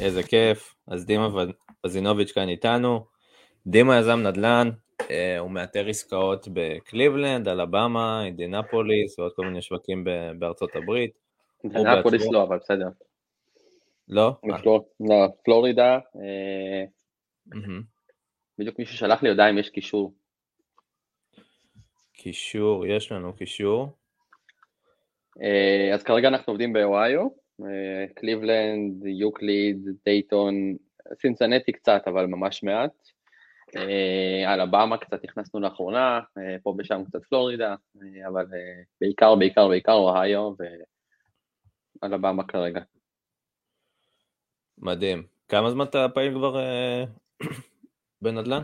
איזה כיף. אז דימה וזינוביץ' כאן איתנו. דימה יזם נדל"ן, אה, הוא מאתר עסקאות בקליבלנד, אלבמה, אינדינפוליס ועוד כל מיני שווקים בארצות הברית. אינדינפוליס לא, אבל בסדר. לא? לא, פלורידה. אה, בדיוק מישהו שלח לי הודעה אם יש קישור. קישור, יש לנו קישור. אה, אז כרגע אנחנו עובדים באוהיו, קליבלנד, יוקליד, דייטון, סינסנטי קצת, אבל ממש מעט. אלבמה קצת נכנסנו לאחרונה, פה ושם קצת פלורידה, אבל בעיקר, בעיקר, בעיקר אוהיו ואלבמה כרגע. מדהים. כמה זמן אתה פעיל כבר בנדל"ן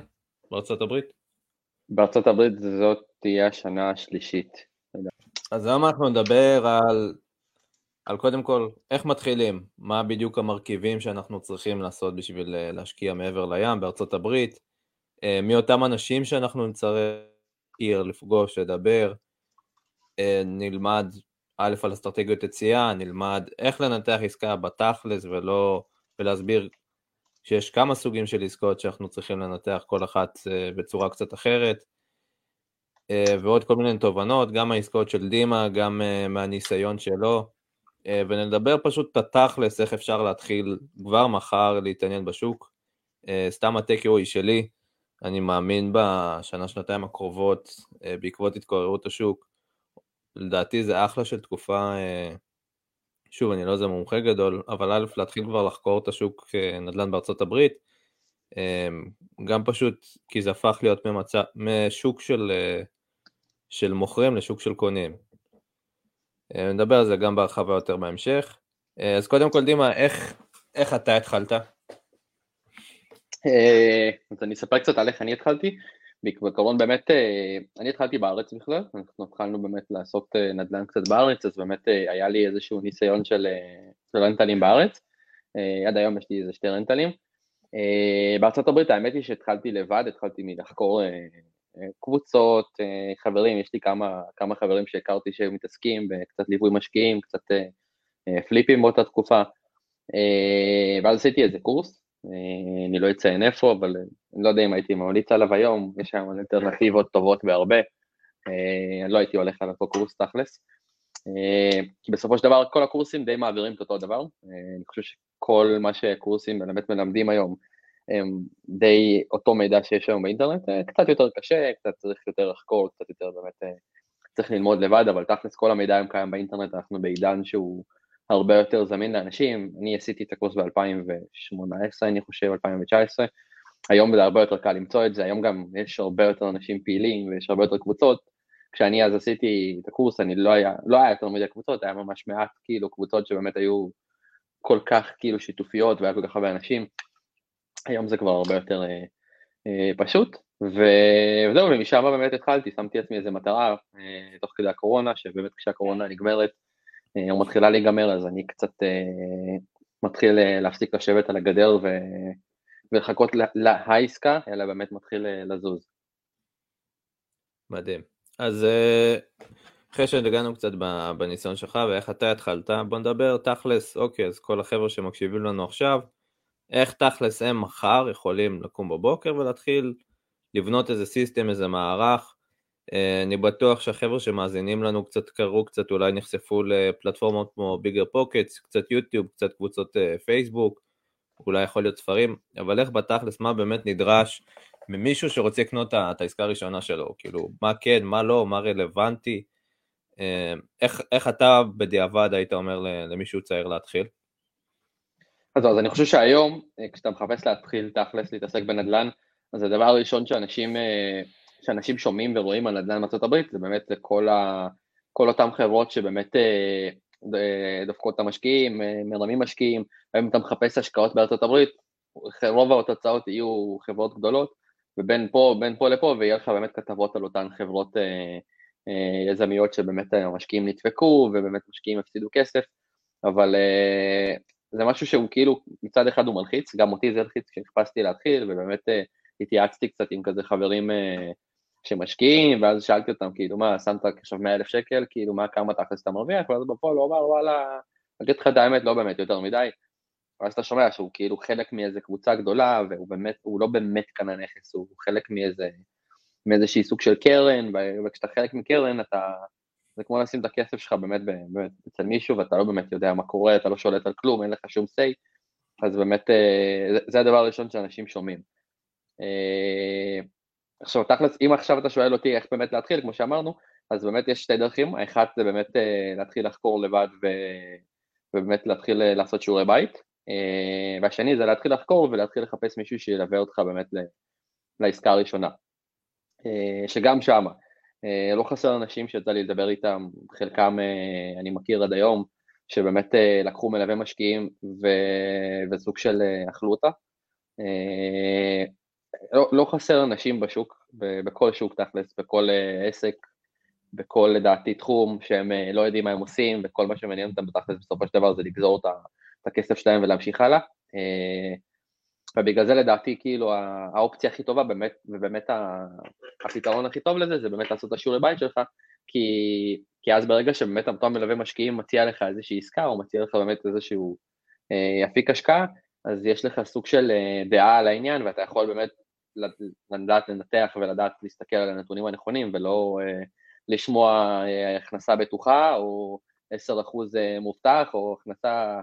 בארצות הברית? בארצות הברית זאת תהיה השנה השלישית. אז היום אנחנו נדבר על, על קודם כל איך מתחילים, מה בדיוק המרכיבים שאנחנו צריכים לעשות בשביל להשקיע מעבר לים בארצות הברית, אה, מי אותם אנשים שאנחנו נצטרך לפגוש, לדבר, אה, נלמד א' על אסטרטגיות יציאה, נלמד איך לנתח עסקה בתכלס ולא, ולהסביר שיש כמה סוגים של עסקאות שאנחנו צריכים לנתח כל אחת אה, בצורה קצת אחרת, ועוד כל מיני תובנות, גם מהעסקאות של דימה, גם מהניסיון שלו, ונדבר פשוט את התכלס, איך אפשר להתחיל כבר מחר להתעניין בשוק. סתם הטק שלי, אני מאמין בשנה, שנתיים הקרובות, אה, בעקבות התקוררות השוק, לדעתי זה אחלה של תקופה, אה, שוב, אני לא איזה מומחה גדול, אבל א', להתחיל כבר לחקור את השוק אה, נדל"ן בארצות הברית, גם פשוט כי זה הפך להיות ממצא, משוק של, של מוכרים לשוק של קונים. נדבר על זה גם בהרחבה יותר בהמשך. אז קודם כל, דימה, איך, איך אתה התחלת? אה, אז אני אספר קצת על איך אני התחלתי. בעיקרון באמת, אה, אני התחלתי בארץ בכלל, אנחנו התחלנו באמת לעשות אה, נדל"ן קצת בארץ, אז באמת היה לי איזשהו ניסיון של, של רנטלים בארץ, עד היום יש לי איזה שתי רנטלים. בארצות הברית האמת היא שהתחלתי לבד, התחלתי מלחקור קבוצות, חברים, יש לי כמה, כמה חברים שהכרתי שהם מתעסקים בקצת ליווי משקיעים, קצת פליפים באותה תקופה, ואז עשיתי איזה קורס, אה, אני לא אציין איפה, אבל אני לא יודע אם הייתי ממליץ עליו היום, יש שם אלטרנטיבות טובות בהרבה, אה, אני לא הייתי הולך על אותו קורס תכלס, אה, כי בסופו של דבר כל הקורסים די מעבירים את אותו דבר, אני חושב שכל מה שקורסים באמת מלמדים היום די אותו מידע שיש היום באינטרנט, קצת יותר קשה, קצת צריך יותר לחקור, קצת יותר באמת צריך ללמוד לבד, אבל תכלס כל המידע היום קיים באינטרנט, אנחנו בעידן שהוא הרבה יותר זמין לאנשים, אני עשיתי את הקורס ב-2018 אני חושב, 2019, היום זה הרבה יותר קל למצוא את זה, היום גם יש הרבה יותר אנשים פעילים ויש הרבה יותר קבוצות, כשאני אז עשיתי את הקורס אני לא היה, לא היה יותר מדי קבוצות, היה ממש מעט כאילו קבוצות שבאמת היו כל כך כאילו שיתופיות והיה כל כך הרבה אנשים, היום זה כבר הרבה יותר אה, אה, פשוט, וזהו, ומשם באמת התחלתי, שמתי לעצמי איזה מטרה אה, תוך כדי הקורונה, שבאמת כשהקורונה נגמרת או מתחילה להיגמר, אז אני קצת מתחיל להפסיק לשבת על הגדר ו... ולחכות לעסקה, אלא באמת מתחיל לזוז. מדהים. אז אחרי שהגענו קצת בניסיון שלך ואיך אתה התחלת, בוא נדבר תכלס, אוקיי, אז כל החבר'ה שמקשיבים לנו עכשיו, איך תכלס הם מחר יכולים לקום בבוקר ולהתחיל לבנות איזה סיסטם, איזה מערך, אה, אני בטוח שהחבר'ה שמאזינים לנו קצת קראו, קצת אולי נחשפו לפלטפורמות כמו ביגר פוקטס, קצת יוטיוב, קצת קבוצות אה, פייסבוק, אולי יכול להיות ספרים, אבל איך בתכלס, מה באמת נדרש ממישהו שרוצה לקנות את העסקה הראשונה שלו, כאילו, מה כן, מה לא, מה רלוונטי, אה, איך, איך אתה בדיעבד היית אומר למישהו צעיר להתחיל? אז, אז אני חושב שהיום, כשאתה מחפש להתחיל תכלס להתעסק בנדל"ן, אז הדבר הראשון שאנשים שאנשים שומעים ורואים על נדל"ן בארצות הברית, זה באמת כל, ה, כל אותן חברות שבאמת אה, דופקות את המשקיעים, אה, מרמים משקיעים, היום אתה מחפש השקעות בארצות הברית, רוב התוצאות יהיו חברות גדולות, ובין פה, בין פה לפה, ויהיה לך באמת כתבות על אותן חברות אה, אה, יזמיות שבאמת המשקיעים נדפקו, ובאמת משקיעים הפסידו כסף, אבל אה, זה משהו שהוא כאילו, מצד אחד הוא מלחיץ, גם אותי זה הלחיץ כשחיפשתי להתחיל, ובאמת אה, התייעצתי קצת עם כזה חברים אה, שמשקיעים, ואז שאלתי אותם, כאילו, מה, שמת עכשיו 100 אלף שקל, כאילו, מה, כמה תכלס אתה מרוויח, ואז בפועל הוא אמר, וואלה, אגיד לך את האמת, לא באמת יותר מדי, ואז אתה שומע שהוא כאילו חלק מאיזה קבוצה גדולה, והוא באמת, הוא לא באמת קנה נכס, הוא חלק מאיזה, מאיזשהי סוג של קרן, וכשאתה חלק מקרן אתה, זה כמו לשים את הכסף שלך באמת, באמת אצל מישהו, ואתה לא באמת יודע מה קורה, אתה לא שולט על כלום, אין לך שום say, אז באמת אה, זה הדבר הראשון שאנשים שומעים. אה, עכשיו תכלס, אם עכשיו אתה שואל אותי איך באמת להתחיל, כמו שאמרנו, אז באמת יש שתי דרכים, האחת זה באמת אה, להתחיל לחקור לבד ו... ובאמת להתחיל לעשות שיעורי בית, והשני זה להתחיל לחקור ולהתחיל לחפש מישהו שילווה אותך באמת לעסקה הראשונה, שגם שמה, לא חסר אנשים שיצא לי לדבר איתם, חלקם אני מכיר עד היום, שבאמת לקחו מלווה משקיעים ו... וסוג של אכלו אותה. לא, לא חסר אנשים בשוק, בכל שוק תכלס, בכל עסק, בכל לדעתי תחום שהם אה, לא יודעים מה הם עושים וכל מה שמעניין אותם בתכלס בסופו של דבר זה לגזור את הכסף שלהם ולהמשיך הלאה. אה, ובגלל זה לדעתי כאילו האופציה הכי טובה באמת, ובאמת הפתרון הכי טוב לזה זה באמת לעשות את השיעורי בית שלך, כי, כי אז ברגע שבאמת אותו מלווה משקיעים מציע לך איזושהי עסקה או מציע לך באמת איזשהו אה, אפיק השקעה, אז יש לך סוג של דעה על העניין ואתה יכול באמת לדעת לנתח ולדעת להסתכל על הנתונים הנכונים ולא לשמוע אה, הכנסה בטוחה, או 10% אה, מובטח, או הכנסה,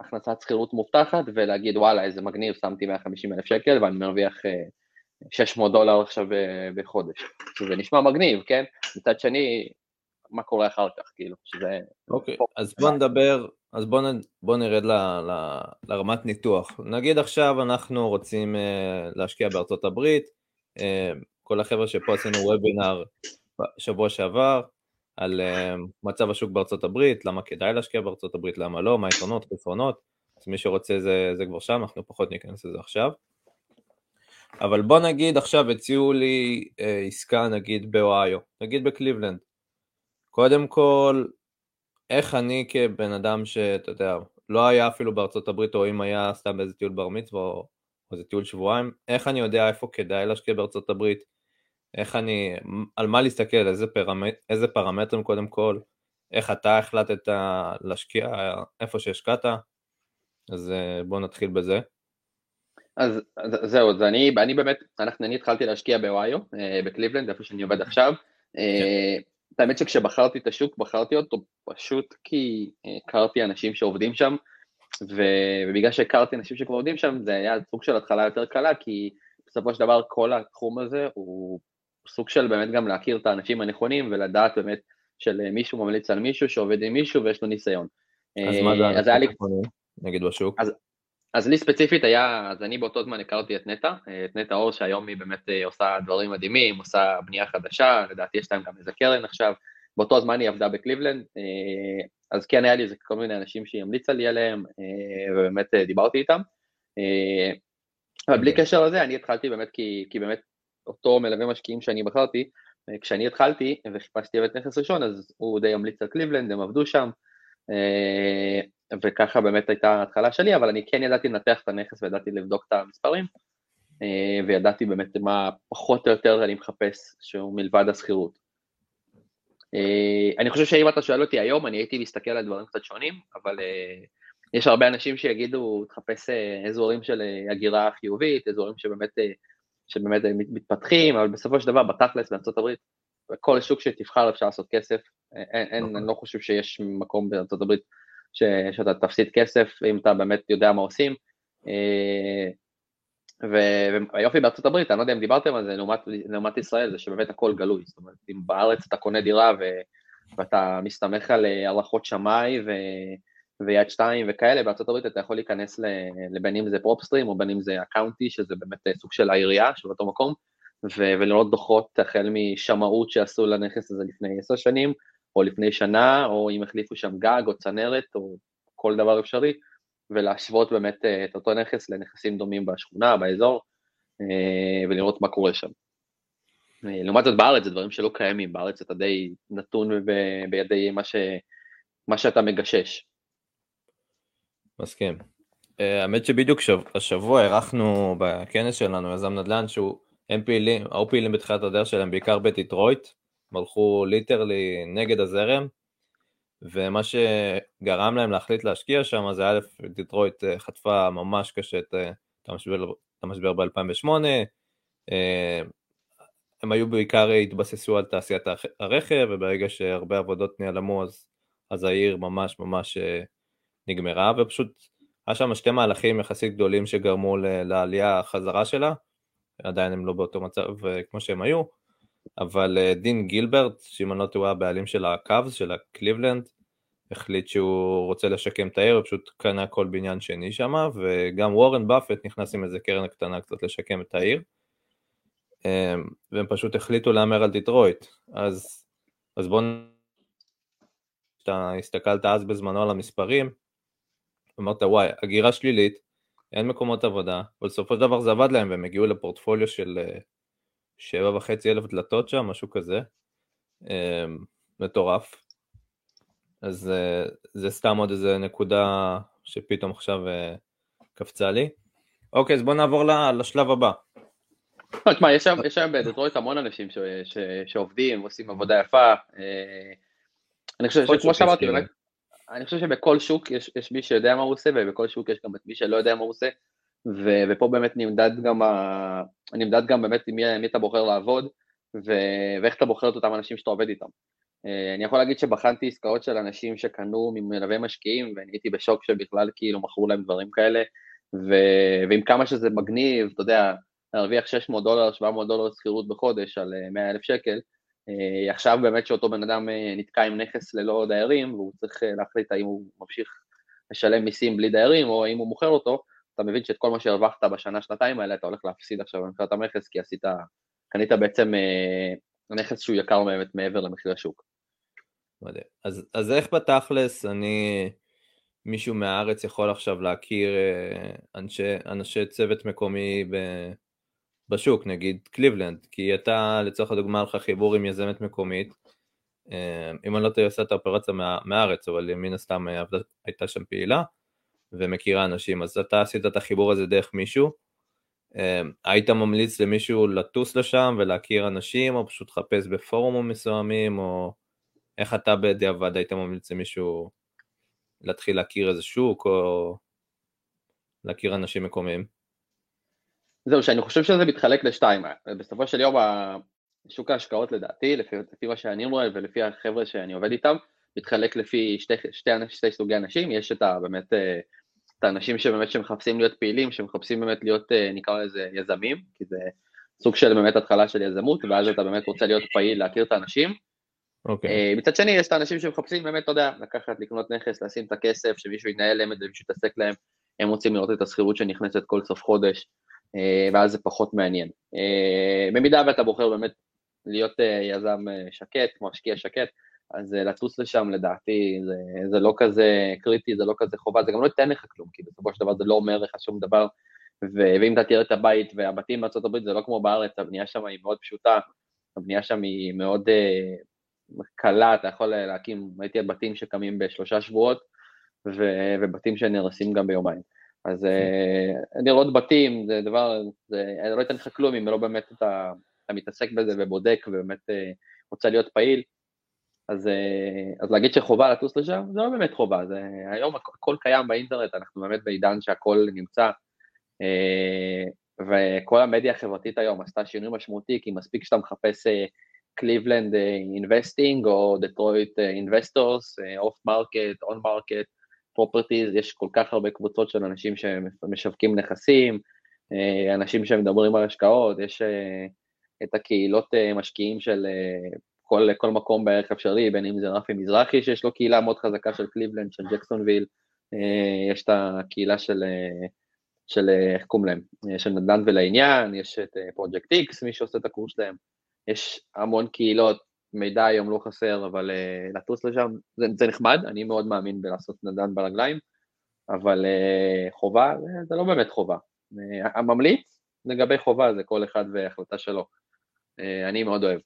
הכנסת שכירות מובטחת, ולהגיד וואלה איזה מגניב, שמתי 150 אלף שקל ואני מרוויח 600 אה, דולר עכשיו בחודש. שזה נשמע מגניב, כן? מצד שני, מה קורה אחר כך, כאילו, שזה... אוקיי, okay, אז בוא נדבר, אז בוא, נ, בוא נרד ל, ל, לרמת ניתוח. נגיד עכשיו אנחנו רוצים uh, להשקיע בארצות הברית, כל החבר'ה שפה עשינו וובינר שבוע שעבר על אה, מצב השוק בארצות הברית, למה כדאי להשקיע בארצות הברית, למה לא, מה היתרונות, חסרונות, אז מי שרוצה זה, זה כבר שם, אנחנו פחות ניכנס לזה עכשיו. אבל בוא נגיד עכשיו הציעו לי אה, עסקה נגיד באוהיו, נגיד בקליבלנד. קודם כל, איך אני כבן אדם שאתה יודע, לא היה אפילו בארצות הברית, או אם היה סתם באיזה טיול בר מצווה, או איזה טיול שבועיים, איך אני יודע איפה כדאי להשקיע בארצות הברית, איך אני, על מה להסתכל, איזה, פרמט, איזה פרמטרים קודם כל, איך אתה החלטת להשקיע איפה שהשקעת, אז אה, בוא נתחיל בזה. אז, אז זהו, אז אני, אני באמת, אנחנו, אני התחלתי להשקיע באוהיו, אה, בקליבלנד, איפה שאני עובד עכשיו. אה, כן. האמת שכשבחרתי את השוק, בחרתי אותו פשוט כי הכרתי אנשים שעובדים שם, ובגלל שהכרתי אנשים שכבר עובדים שם, זה היה סוג של התחלה יותר קלה, כי בסופו של דבר כל התחום הזה הוא סוג של באמת גם להכיר את האנשים הנכונים ולדעת באמת של מישהו ממליץ על מישהו שעובד עם מישהו ויש לו ניסיון. אז מה זה האנשים הנכונים, נגיד בשוק? אז, אז לי ספציפית היה, אז אני באותו זמן הכרתי את נטע, את נטע אור שהיום היא באמת אה, עושה דברים מדהימים, עושה בנייה חדשה, לדעתי יש להם גם איזה קרן עכשיו, באותו זמן היא עבדה בקליבלנד, אה, אז כן היה לי איזה כל מיני אנשים שהיא המליצה לי עליהם, אה, ובאמת דיברתי איתם. אבל בלי אוקיי. קשר לזה, אני התחלתי באמת כי, כי באמת אותו מלווה משקיעים שאני בחרתי, כשאני התחלתי וחיפשתי בית נכס ראשון, אז הוא די המליץ על קליבלנד, הם עבדו שם, אה, וככה באמת הייתה ההתחלה שלי, אבל אני כן ידעתי לנתח את הנכס וידעתי לבדוק את המספרים, אה, וידעתי באמת מה פחות או יותר אני מחפש שהוא מלבד השכירות. אה, אני חושב שאם אתה שואל אותי היום, אני הייתי מסתכל על דברים קצת שונים, אבל יש הרבה אנשים שיגידו, תחפש אזורים של הגירה חיובית, אזורים שבאמת שבאמת מתפתחים, אבל בסופו של דבר בתכלס בארצות הברית, בכל שוק שתבחר אפשר לעשות כסף, אין, אין, נכון. אני לא חושב שיש מקום הברית ש, שאתה תפסיד כסף, אם אתה באמת יודע מה עושים. אה, והיופי בארצות הברית, אני לא יודע אם דיברתם על זה, לעומת, לעומת ישראל, זה שבאמת הכל גלוי, זאת אומרת, אם בארץ אתה קונה דירה ו, ואתה מסתמך על הערכות שמאי ו, ויד שתיים וכאלה, הברית אתה יכול להיכנס לבין אם זה פרופסטרים או בין אם זה הקאונטי, שזה באמת סוג של העירייה של אותו מקום, ולראות דוחות החל משמאות שעשו לנכס הזה לפני עשר שנים, או לפני שנה, או אם החליפו שם גג או צנרת, או כל דבר אפשרי, ולהשוות באמת אה, את אותו נכס לנכסים דומים בשכונה, באזור, אה, ולראות מה קורה שם. אה, לעומת זאת בארץ זה דברים שלא קיימים, בארץ אתה די נתון בידי מה, ש, מה שאתה מגשש. מסכים. אה, האמת שבדיוק השבוע אירחנו בכנס שלנו יזם נדל"ן שהוא, הם פעילים, היו פעילים בתחילת הדרך שלהם בעיקר בדיטרויט, הם הלכו literally נגד הזרם, ומה שגרם להם להחליט להשקיע שם זה א', דיטרויט חטפה ממש קשה את המשבר, המשבר ב-2008, הם היו בעיקר התבססו על תעשיית הרכב, וברגע שהרבה עבודות נעלמו אז, אז העיר ממש ממש נגמרה, ופשוט היה שם שתי מהלכים יחסית גדולים שגרמו לעלייה החזרה שלה, עדיין הם לא באותו מצב אה, כמו שהם היו, אבל אה, דן גילברט, שאם אני לא טועה הבעלים של הקאבס, של הקליבלנד, החליט שהוא רוצה לשקם את העיר, הוא פשוט קנה כל בניין שני שם, וגם וורן באפט נכנס עם איזה קרן קטנה קצת לשקם את העיר, אמ, והם פשוט החליטו להמר על דיטרויט, אז, אז בואו, אתה הסתכלת אז בזמנו על המספרים, אמרת וואי, הגירה שלילית, אין מקומות עבודה, ובסופו של דבר זה עבד להם והם הגיעו לפורטפוליו של אה, שבע וחצי אלף דלתות שם, משהו כזה, אמ, מטורף. אז אה, זה סתם עוד איזה נקודה שפתאום עכשיו אה, קפצה לי. אוקיי, אז בואו נעבור לשלב הבא. לא, תשמע, יש שם בדטרויט המון אנשים שעובדים, עושים עבודה יפה. אני חושב שכמו שאמרתי, אני חושב שבכל שוק יש, יש מי שיודע מה הוא עושה, ובכל שוק יש גם את מי שלא יודע מה הוא עושה, ו, ופה באמת נמדד גם, ה, נמדד גם באמת עם מי, מי אתה בוחר לעבוד, ו, ואיך אתה בוחר את אותם אנשים שאתה עובד איתם. אה, אני יכול להגיד שבחנתי עסקאות של אנשים שקנו ממלווה משקיעים, ואני הייתי בשוק שבכלל כאילו מכרו להם דברים כאלה, ו, ועם כמה שזה מגניב, אתה יודע, להרוויח 600 דולר, 700 דולר שכירות בחודש על 100 אה, אלף שקל, עכשיו באמת שאותו בן אדם אה, נתקע עם נכס ללא דיירים והוא צריך אה, להחליט האם הוא ממשיך לשלם מיסים בלי דיירים או האם הוא מוכר אותו, אתה מבין שאת כל מה שהרווחת בשנה שנתיים האלה אתה הולך להפסיד עכשיו במכירת המכס כי עשית, קנית בעצם נכס שהוא יקר באמת מעבר למחיר השוק. אז, אז איך בתכלס אני, מישהו מהארץ יכול עכשיו להכיר אנשי, אנשי צוות מקומי ב, בשוק, נגיד קליבלנד, כי אתה לצורך הדוגמה לך חיבור עם יזמת מקומית, אה, אם אני לא טועה עושה את האופרציה מה, מהארץ, אבל מן הסתם הייתה שם פעילה ומכירה אנשים, אז אתה עשית את החיבור הזה דרך מישהו, אה, היית ממליץ למישהו לטוס לשם ולהכיר אנשים, או פשוט לחפש בפורומים מסוימים, או איך אתה בדיעבד היית ממליץ למישהו להתחיל להכיר איזה שוק, או להכיר אנשים מקומיים? זהו, שאני חושב שזה מתחלק לשתיים. בסופו של יום, שוק ההשקעות לדעתי, לפי, לפי מה שאני רואה ולפי החבר'ה שאני עובד איתם, מתחלק לפי שתי, שתי, שתי סוגי אנשים, יש את ה, באמת, את האנשים שבאמת שמחפשים להיות פעילים, שמחפשים באמת להיות, נקרא לזה יזמים, כי זה סוג של באמת התחלה של יזמות, ואז אתה באמת רוצה להיות פעיל, להכיר את האנשים. Okay. אוקיי. אה, מצד שני, יש את האנשים שמחפשים באמת, אתה יודע, לקחת, לקנות נכס, לשים את הכסף, שמישהו ינהל להם את זה, מישהו יתעסק להם, הם רוצים לראות את השכירות שנכנסת כל סוף חודש. אה, ואז זה פחות מעניין. אה, במידה ואתה בוחר באמת להיות אה, יזם שקט, משקיע שקט, אז לטוס לשם לדעתי זה, זה לא כזה קריטי, זה לא כזה חובה, זה גם לא ייתן לך כלום, כי בסופו של דבר זה לא אומר לך שום דבר, ואם אתה תראה את הבית והבתים בארה"ב זה לא כמו בארץ, הבנייה שם היא מאוד פשוטה, הבנייה שם היא מאוד uh, קלה, אתה יכול להקים, ראיתי בתים שקמים בשלושה שבועות, ו- ובתים שנהרסים גם ביומיים. אז לראות בתים זה דבר, זה, לא אתן לך כלום אם לא באמת אתה, אתה מתעסק בזה ובודק ובאמת uh, רוצה להיות פעיל, אז, uh, אז להגיד שחובה לטוס לשם, זה לא באמת חובה, זה, היום הכל קיים באינטרנט, אנחנו באמת בעידן שהכל נמצא, וכל המדיה החברתית היום עשתה שינוי משמעותי, כי מספיק שאתה מחפש קליבלנד investing או Detroit investors, off market, on market, properties, יש כל כך הרבה קבוצות של אנשים שמשווקים נכסים, אה, אנשים שמדברים על השקעות, יש אה, את הקהילות אה, משקיעים של כל, כל מקום בערך אפשרי, בין אם זה רפי מזרחי, שיש לו קהילה מאוד חזקה של קליבלנד, של ג'קסונוויל, יש את הקהילה של, של איך קוראים להם, של נדל"ן ולעניין, יש את פרויקט איקס, מי שעושה את הקורס שלהם, יש המון קהילות, מידע היום לא חסר, אבל uh, לטוס לשם זה, זה נחמד, אני מאוד מאמין בלעשות נדל"ן ברגליים, אבל uh, חובה, זה, לא באמת חובה. Uh, הממליץ לגבי חובה זה כל אחד והחלטה שלו. Uh, אני מאוד אוהב.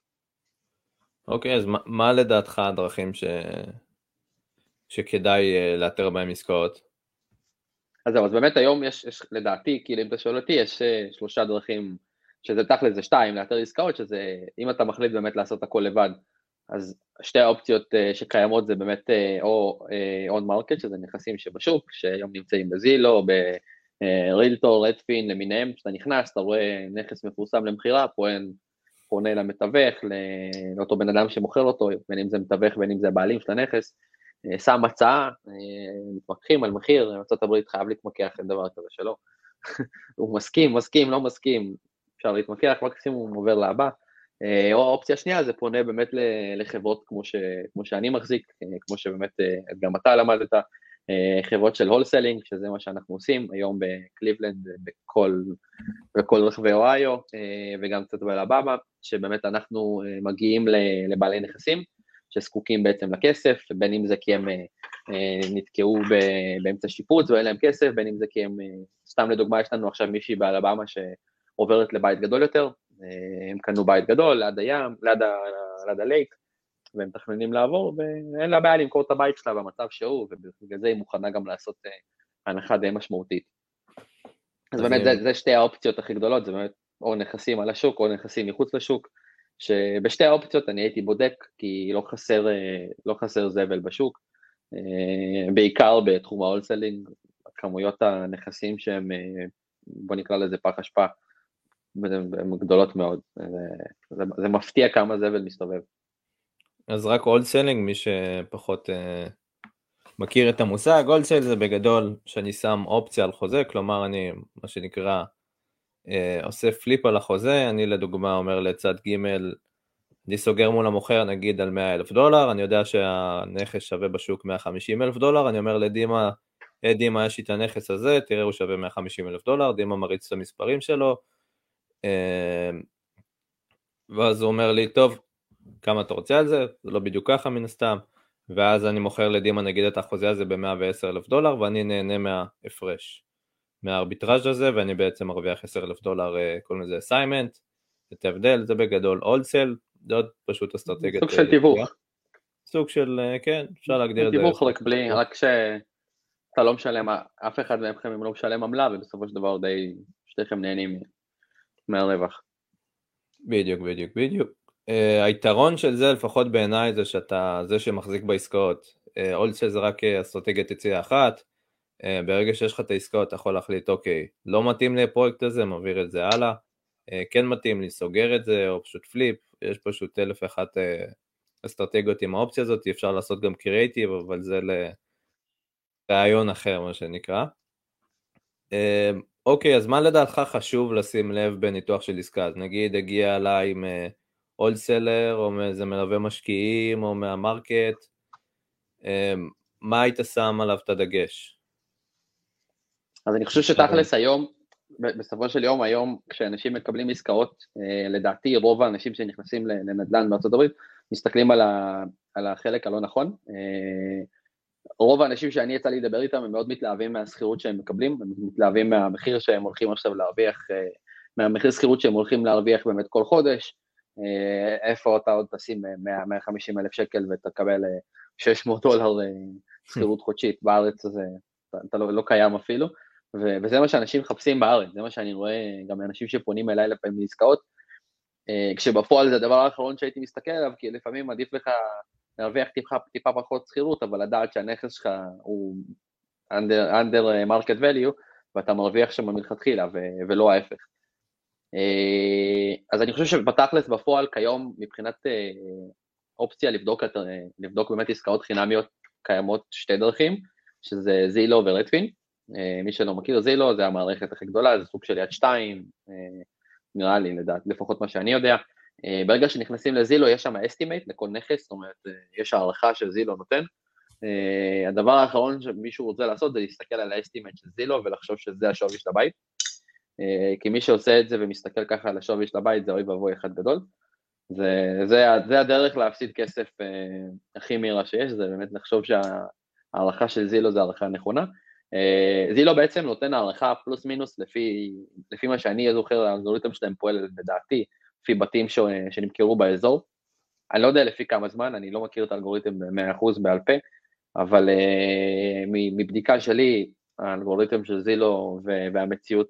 אוקיי, okay, אז מה, מה לדעתך הדרכים ש... שכדאי לאתר בהם עסקאות? אז זהו, אז באמת היום יש, יש לדעתי, כאילו אם אתה שואל אותי, יש שלושה דרכים שזה תכל'ס זה שתיים, לאתר עסקאות, שזה אם אתה מחליט באמת לעשות הכל לבד, אז שתי האופציות שקיימות זה באמת או on market, שזה נכסים שבשוק, שהיום נמצאים ב Zillow, ב Realtor, Redfin למיניהם, כשאתה נכנס, אתה רואה נכס מפורסם למכירה, פועל פונה למתווך, לאותו בן אדם שמוכר אותו, בין אם זה מתווך, בין אם זה הבעלים של הנכס, אה, שם הצעה, אה, מתווכחים על מחיר, ארה"ב חייב להתמקח על דבר כזה שלא. הוא מסכים, מסכים, לא מסכים, אפשר להתמקח, מקסימום עובר. אה, או האופציה השנייה זה פונה באמת לחברות כמו, ש, כמו שאני מחזיק, כמו שבאמת גם אתה למדת, חברות של הולסלינג, שזה מה שאנחנו עושים היום בקליבלנד, בכל, בכל רחבי אוהיו, וגם קצת באלבמה, שבאמת אנחנו מגיעים לבעלי נכסים, שזקוקים בעצם לכסף, בין אם זה כי הם אה, נתקעו באמצע שיפוץ ואין להם כסף, בין אם זה כי הם, אה, סתם לדוגמה, יש לנו עכשיו מישהי באלבמה שעוברת לבית גדול יותר, אה, הם קנו בית גדול ליד הים, ליד, ה, ליד הלייק, והם מתכננים לעבור, ואין לה בעיה למכור את הבית שלה במצב שהוא, ובגלל זה היא מוכנה גם לעשות הנחה די משמעותית. אז באמת זה, זה שתי האופציות הכי גדולות, זה באמת או נכסים על השוק או נכסים מחוץ לשוק. שבשתי האופציות אני הייתי בודק, כי לא חסר, אה, לא חסר זבל בשוק, אה, בעיקר בתחום ה wholesaling, כמויות הנכסים שהם, אה, בוא נקרא לזה פח אשפה, הן גדולות מאוד, זה, זה, מפתיע כמה זבל מסתובב. אז רק wholesaling, מי שפחות אה, מכיר את המושג, wholesale זה בגדול שאני שם אופציה על חוזה, כלומר אני, מה שנקרא, אה, עושה flip על החוזה, אני לדוגמה אומר לצד ג' אני סוגר מול המוכר נגיד על 100 אלף דולר, אני יודע שהנכס שווה בשוק 150 אלף דולר, אני אומר לדימה, היי דימה יש לי את הנכס הזה, תראה הוא שווה 150 אלף דולר, דימה מריץ את המספרים שלו, אה, ואז הוא אומר לי, טוב, כמה אתה רוצה על זה? זה לא בדיוק ככה מן הסתם, ואז אני מוכר לדימה נגיד את החוזה הזה ב-110 אלף דולר ואני נהנה מההפרש. מהארביטראז' הזה ואני בעצם מרוויח 10 אלף דולר כל מיני אסיימנט, את ההבדל זה בגדול אולסל, זה עוד פשוט אסטרטגיה. סוג של תיווך. סוג של, כן, אפשר להגדיר את זה. תיווך רק בלי, רק שאתה לא משלם, אף אחד מכם לא משלם עמלה ובסופו של דבר די שתיכם נהנים מהרווח. בדיוק, בדיוק, בדיוק. Uh, היתרון של זה לפחות בעיניי זה שאתה זה שמחזיק בעסקאות. אולסל uh, זה רק אסטרטגיית יציאה אחת, אה, ברגע שיש לך את העסקאות אתה יכול להחליט אוקיי, לא מתאים לי הפרויקט הזה, מעביר את זה הלאה, אה, כן מתאים לי, סוגר את זה, או פשוט flip, יש פשוט אלף ואחת אה, אסטרטגיות עם האופציה הזאת, אפשר לעשות גם קריאייטיב, אבל זה לריאיון אחר מה שנקרא. אוקיי, אז מה לדעתך חשוב לשים לב בניתוח של עסקה? אז נגיד הגיע אליי אם wholesaler, או מאיזה מלווה משקיעים, או מה market, מה היית שם עליו את הדגש? אז אני חושב שתכלס היום, בסופו של יום, היום כשאנשים מקבלים עסקאות, אה, לדעתי רוב האנשים שנכנסים לנדל"ן בארצות הברית, מסתכלים על, ה, על החלק הלא נכון. אה, רוב האנשים שאני יצא לי לדבר איתם הם מאוד מתלהבים מהשכירות שהם מקבלים, הם מתלהבים מהמחיר שהם הולכים עכשיו להרוויח, אה, מהמחיר שכירות שהם הולכים להרוויח באמת כל חודש, איפה אתה עוד תשים 100-150 אלף שקל ותקבל 600 דולר שכירות חודשית, בארץ זה אתה לא, לא קיים אפילו. וזה מה שאנשים מחפשים בארץ, זה מה שאני רואה גם מאנשים שפונים אליי לפעמים לעסקאות, אה, כשבפועל זה הדבר האחרון שהייתי מסתכל עליו, כי לפעמים עדיף לך להרוויח טיפה, טיפה פחות שכירות, אבל לדעת שהנכס שלך הוא under, under אה, market value, ואתה מרוויח שם מלכתחילה, ולא ההפך. אה, אז אני חושב שבתכלס בפועל כיום, מבחינת אופציה לבדוק, לבדוק באמת עסקאות חינמיות, קיימות שתי דרכים, שזה זילו ורדפין. אה, מי שלא מכיר זילו זה המערכת הכי גדולה, זה סוג של יד שתיים, אה, נראה לי לדעת, לפחות מה שאני יודע. אה, ברגע שנכנסים לזילו יש שם estimate לכל נכס, זאת אומרת יש הערכה שזילו נותן. הדבר האחרון שמישהו רוצה לעשות זה להסתכל על ה estimate של זילו ולחשוב שזה השווי של הבית. כי מי שעושה את זה ומסתכל ככה על השווי של הבית זה אוי ואבוי אחד גדול. זה, זה, זה הדרך להפסיד כסף הכי מהירה שיש, זה באמת לחשוב שההערכה של זילו זה הערכה נכונה. אה, זילו בעצם נותן הערכה פלוס מינוס לפי, לפי מה שאני זוכר, האלגוריתם שלהם פועל לדעתי, לפי בתים ש, שנמכרו באזור. אני לא יודע לפי כמה זמן, אני לא מכיר את האלגוריתם ב-100% בעל פה, אבל uh, מבדיקה שלי, האלגוריתם של זילו והמציאות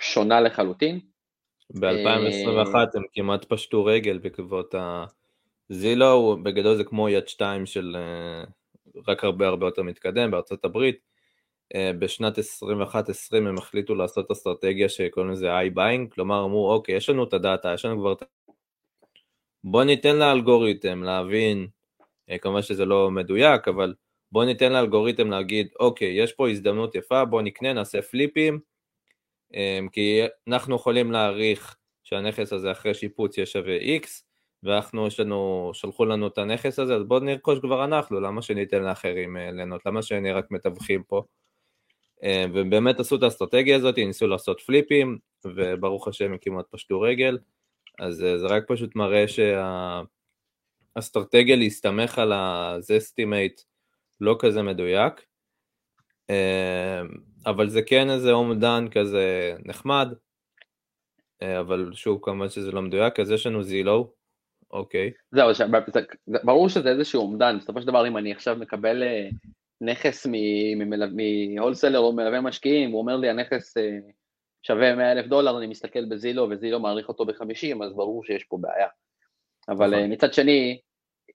שונה לחלוטין. ב-2021 הם כמעט פשטו רגל בעקבות זילו בגדול זה כמו יד שתיים של רק הרבה הרבה יותר מתקדם בארצות הברית. בשנת 21-20 הם החליטו לעשות אסטרטגיה שקוראים לזה i-buying, כלומר אמרו אוקיי יש לנו את הדאטה, יש לנו כבר את בוא ניתן לאלגוריתם להבין, אה, כמובן שזה לא מדויק, אבל בוא ניתן לאלגוריתם להגיד, אוקיי, יש פה הזדמנות יפה, בוא נקנה, נעשה פליפים, אה, כי אנחנו יכולים להעריך שהנכס הזה אחרי שיפוץ יהיה שווה X, ואנחנו, יש לנו, שלחו לנו את הנכס הזה, אז בואו נרכוש כבר אנחנו, למה שניתן לאחרים אה, ליהנות, למה שנהיה רק מתווכים פה? ובאמת עשו את האסטרטגיה הזאת, ניסו לעשות פליפים, וברוך השם הם כמעט פשטו רגל. אז אה, זה רק פשוט מראה שהאסטרטגיה להסתמך על ה-Zestimate לא כזה מדויק, אה, אבל זה כן איזה אומדן כזה נחמד, אה, אבל שוב כמובן שזה לא מדויק, אז יש לנו זילו, אוקיי. זהו, ברור שזה איזשהו אומדן, בסופו של דבר אם אני עכשיו מקבל נכס מהולסלר או מלווה משקיעים, הוא אומר לי הנכס שווה 100 אלף דולר, אני מסתכל בזילו וזילו מעריך אותו ב-50, אז ברור שיש פה בעיה. אבל נכון. אה, מצד שני,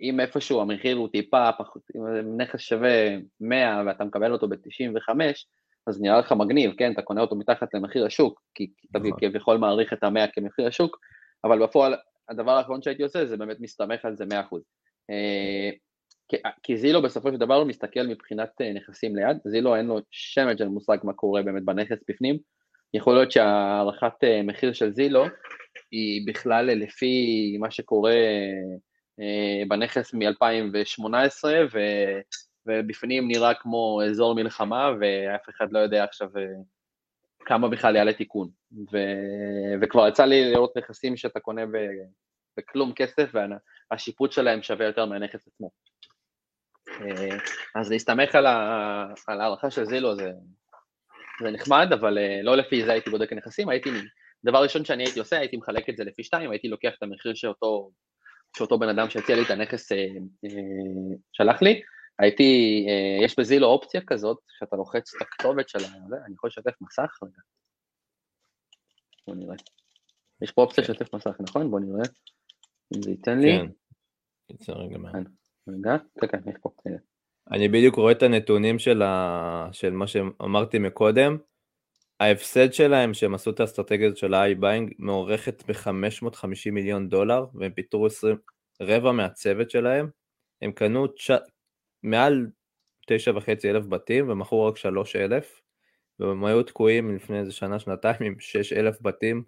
אם איפשהו המחיר הוא טיפה, אם נכס שווה 100 ואתה מקבל אותו ב-95, אז נראה לך מגניב, כן, אתה קונה אותו מתחת למחיר השוק, כי אתה נכון. כביכול מעריך את ה-100 כמחיר השוק, אבל בפועל הדבר האחרון שהייתי עושה זה באמת מסתמך על זה 100%. אה, כי זילו בסופו של דבר הוא מסתכל מבחינת אה, נכסים ליד, זילו אין לו שמץ של מושג מה קורה באמת בנכס בפנים, יכול להיות שהערכת אה, מחיר של זילו היא בכלל לפי מה שקורה בנכס מ-2018 ו... ובפנים נראה כמו אזור מלחמה ואף אחד לא יודע עכשיו כמה בכלל יעלה תיקון. ו... וכבר יצא לי לראות נכסים שאתה קונה. בכלום כסף והשיפוט שלהם שווה יותר מהנכס עצמו. אז להסתמך על, ה... על הערכה של זילו זה, זה נחמד, אבל uh, לא לפי זה הייתי בודק נכסים, הייתי, דבר ראשון שאני הייתי עושה, הייתי מחלק את זה לפי שתיים, הייתי לוקח את המחיר שאותו, שאותו בן אדם שהציע לי את הנכס uh, שלח לי, הייתי, יש בזילו אופציה כזאת, שאתה לוחץ את הכתובת של ה... אני יכול לשתף מסך רגע? בוא נראה. יש פה אופציה לשתף מסך, נכון? בוא נראה. אם זה ייתן לי. כן, יצא רגע מה. אני בדיוק רואה את הנתונים של, ה... של מה שאמרתי מקודם. ההפסד שלהם שהם עשו את האסטרטגיה של ה-i-buying מוערכת ב-550 מיליון דולר והם פיטרו 20, רבע מהצוות שלהם. הם קנו תש... מעל 9.5 אלף בתים ומכרו רק 3 אלף והם היו תקועים לפני איזה שנה שנתיים עם 6 אלף בתים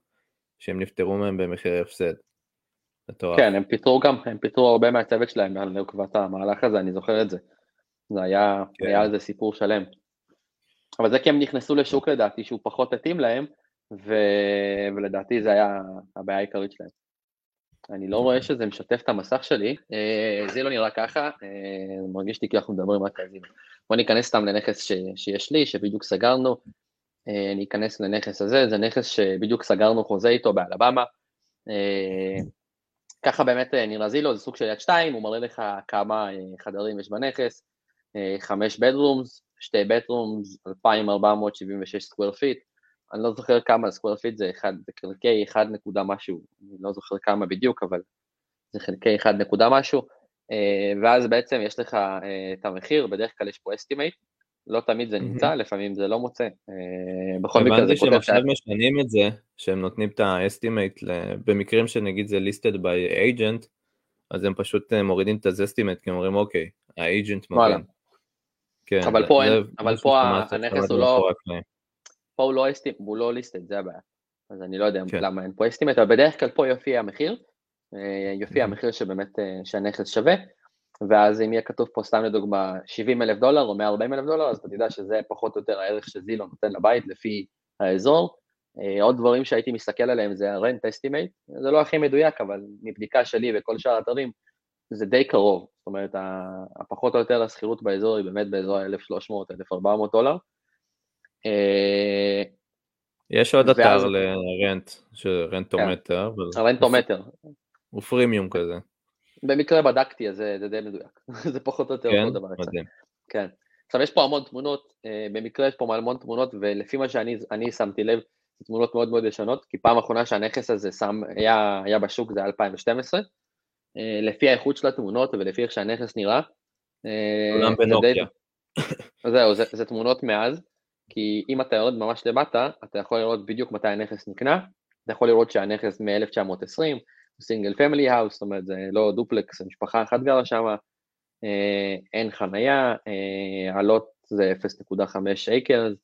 שהם נפטרו מהם במחיר הפסד. כן, הם פיטרו גם, הם פיטרו הרבה מהצוות שלהם על נקוות המהלך הזה, אני זוכר את זה. זה היה, כן. היה על זה סיפור שלם. אבל זה כי הם נכנסו לשוק לדעתי שהוא פחות התאים להם, ו... ולדעתי זה היה הבעיה העיקרית שלהם. אני לא רואה שזה משתף את המסך שלי, אה, זה לא נראה ככה, אה, מרגיש לי כאילו אנחנו מדברים רק על זה. בוא ניכנס סתם לנכס ש... שיש לי, שבדיוק סגרנו, אה, אני אכנס לנכס הזה, זה נכס שבדיוק סגרנו חוזה איתו באלבמה. ככה באמת נראה זילו, זה סוג של יד שתיים, הוא מראה לך כמה חדרים יש בנכס, אה, חמש bedrooms, שתי bathrooms, 2,476 square feet, אני לא זוכר כמה square feet זה, אחד, זה חלקי אחד נקודה משהו, אני לא זוכר כמה בדיוק, אבל זה חלקי אחד נקודה משהו, אה, ואז בעצם יש לך אה, את המחיר, בדרך כלל יש פה estimate, לא תמיד זה נמצא, לפעמים זה לא מוצא. בכל מקרה זה פותר... הבנתי שהם עכשיו משנים את זה, שהם נותנים את ה estimate, במקרים שנגיד זה listed by agent, אז הם פשוט מורידים את ה Zestimate, כי הם אומרים אוקיי, ה agent מבין. כן, אבל פה, אין, אבל פה הנכס הוא לא, פה הוא לא estimate, הוא לא listed, זה הבעיה. אז אני לא יודע כן. למה אין פה estimate, אבל בדרך כלל פה יופיע המחיר, אה, יופיע המחיר שבאמת, אה, שהנכס שווה, ואז אם יהיה כתוב פה סתם לדוגמה 70 אלף דולר או 140 אלף דולר, אז אתה תדע שזה פחות או יותר הערך שזילו נותן לבית לפי האזור. אה, עוד דברים שהייתי מסתכל עליהם זה ה-rent estimate, זה לא הכי מדויק, אבל מבדיקה שלי וכל שאר האתרים, זה די קרוב, זאת אומרת, הפחות או יותר השכירות באזור היא באמת באזור ה-1300-1400 דולר. אה, יש עוד אתר לרנט, רנטומטר. רנטומטר. הוא פרימיום כזה. במקרה בדקתי, אז זה די מדויק. זה פחות או יותר כן? אותו דבר. מדהים. כן. עכשיו יש פה המון תמונות, אה, במקרה יש פה המון תמונות, ולפי מה שאני שמתי לב, זה תמונות מאוד מאוד ישנות, כי פעם אחרונה שהנכס הזה שם, היה, היה בשוק זה 2012, לפי האיכות של התמונות ולפי איך שהנכס נראה. עולם בנוקיה. זהו, זה, זה תמונות מאז, כי אם אתה יורד ממש למטה, אתה יכול לראות בדיוק מתי הנכס נקנה, אתה יכול לראות שהנכס מ-1920, single family house, זאת אומרת זה לא דופלקס, משפחה אחת גרה שם, אה, אין חנייה, אה, עלות זה 0.5 שייקרס,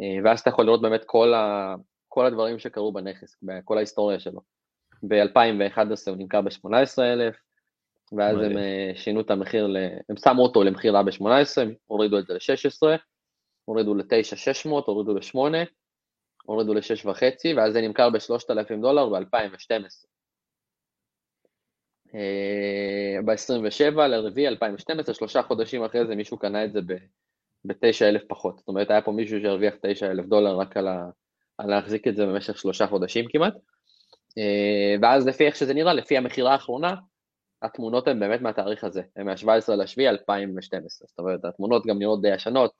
אה, ואז אתה יכול לראות באמת כל, ה, כל הדברים שקרו בנכס, כל ההיסטוריה שלו. ב-2011 הוא נמכר ב-18,000, ואז הם שינו את המחיר, הם שמו אותו למכירה ב-18, הורידו את זה ל-16, הורידו ל-9,600, הורידו ל-8, הורידו ל-6.5, ואז זה נמכר ב-3,000 דולר ב-2012. ב-27 לרביעי 2012, שלושה חודשים אחרי זה מישהו קנה את זה ב-9,000 פחות. זאת אומרת, היה פה מישהו שהרוויח 9,000 דולר רק על, ה... על להחזיק את זה במשך שלושה חודשים כמעט. אה, ואז לפי איך שזה נראה, לפי המכירה האחרונה, התמונות הן באמת מהתאריך הזה, הן מה-17 לשביעי 2012. זאת אומרת, התמונות גם נראות די ישנות,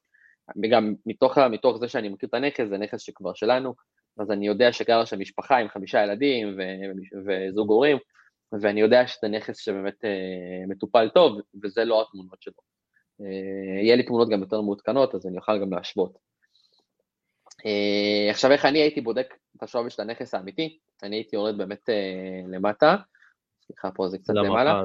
וגם מתוך, מתוך זה שאני מכיר את הנכס, זה נכס שכבר שלנו, אז אני יודע שגרה שם משפחה עם חמישה ילדים ו- וזוג הורים, ואני יודע שזה נכס שבאמת אה, מטופל טוב, וזה לא התמונות שלו. אה, יהיה לי תמונות גם יותר מעודכנות, אז אני אוכל גם להשוות. אה, עכשיו, איך אני הייתי בודק את השווי של הנכס האמיתי? אני הייתי יורד באמת למטה, סליחה, פה זה קצת למעלה.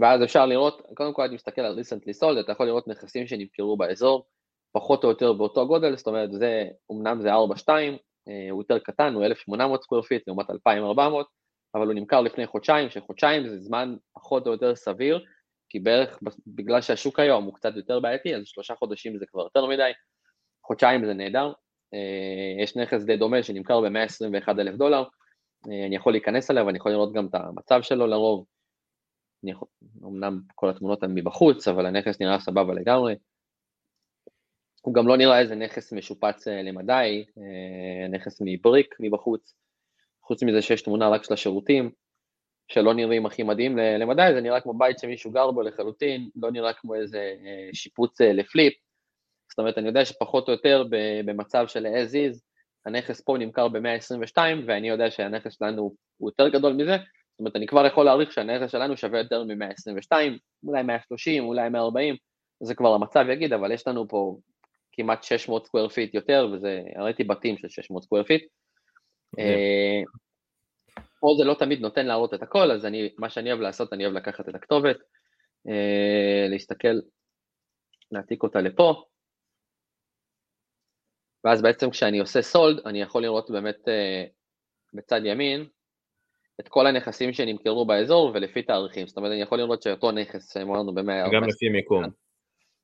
ואז אפשר לראות, קודם כל אני מסתכל על recently sold, אתה יכול לראות נכסים שנמכרו באזור, פחות או יותר באותו גודל, זאת אומרת, זה, אמנם זה 4-2, אה, הוא יותר קטן, הוא 1,800 square feet לעומת 2,400, אבל הוא נמכר לפני חודשיים, שחודשיים זה זמן פחות או יותר סביר, כי בערך בגלל שהשוק היום הוא קצת יותר בעייתי, אז שלושה חודשים זה כבר יותר מדי, חודשיים זה נהדר. אה, יש נכס די דומה שנמכר ב-121 אלף דולר, אה, אני יכול להיכנס אליו, אני יכול לראות גם את המצב שלו לרוב. אני יכול, אמנם כל התמונות הן מבחוץ, אבל הנכס נראה סבבה לגמרי. הוא גם לא נראה איזה נכס משופץ אה, למדי, נכס מבריק מבחוץ. חוץ מזה שיש תמונה רק של השירותים, שלא נראים הכי מדהים למדי, זה נראה כמו בית שמישהו גר בו לחלוטין, לא נראה כמו איזה אה, שיפוץ אה, לפליפ. זאת אומרת, אני יודע שפחות או יותר במצב של as is, הנכס פה נמכר ב-122, ואני יודע שהנכס שלנו הוא יותר גדול מזה, זאת אומרת, אני כבר יכול להעריך שהנכס שלנו שווה יותר מ-122, אולי 130, אולי 140, זה כבר המצב יגיד, אבל יש לנו פה כמעט 600 square feet יותר, וזה, ראיתי בתים של 600 square feet, אה, פה זה לא תמיד נותן להראות את הכל, אז אני, מה שאני אוהב לעשות, אני אוהב לקחת את הכתובת, אה, להסתכל, להעתיק אותה לפה, ואז בעצם כשאני עושה sold, אני יכול לראות באמת אה, בצד ימין את כל הנכסים שנמכרו באזור ולפי תאריכים, זאת אומרת אני יכול לראות שאותו נכס אמרנו במאה... גם לפי מיקום.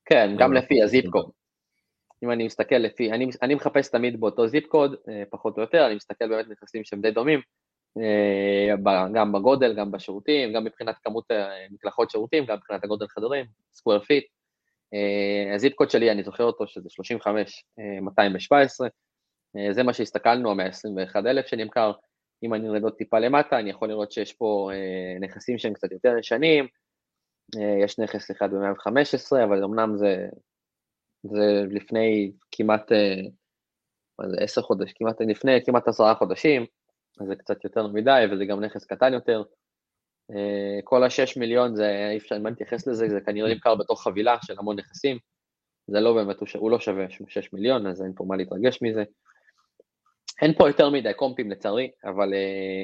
כן, גם לפי ה zip code. אם אני מסתכל לפי, אני, אני מחפש תמיד באותו zip code, אה, פחות או יותר, אני מסתכל באמת נכסים שהם די דומים, אה, גם בגודל, גם בשירותים, גם מבחינת כמות אה, מקלחות שירותים, גם מבחינת הגודל חדרים, square feet. ה zip code שלי, אני זוכר אותו שזה 35-217, זה מה שהסתכלנו, ה-121,000 שנמכר. אם אני יורד עוד טיפה למטה, אני יכול לראות שיש פה נכסים שהם קצת יותר ישנים, יש נכס אחד ב-115, אבל אמנם זה זה לפני כמעט, אה, מה זה, עשר חודשים, כמעט לפני כמעט עשרה חודשים, זה קצת יותר מדי, וזה גם נכס קטן יותר. אה, כל השש מיליון, זה, אי אפשר, אם אני אתייחס לזה, זה כנראה נמכר בתוך חבילה של המון נכסים. זה לא באמת, הוא, הוא לא שווה שש מיליון, אז אין פה מה להתרגש מזה. אין פה יותר מדי קומפים לצערי, אבל, אה,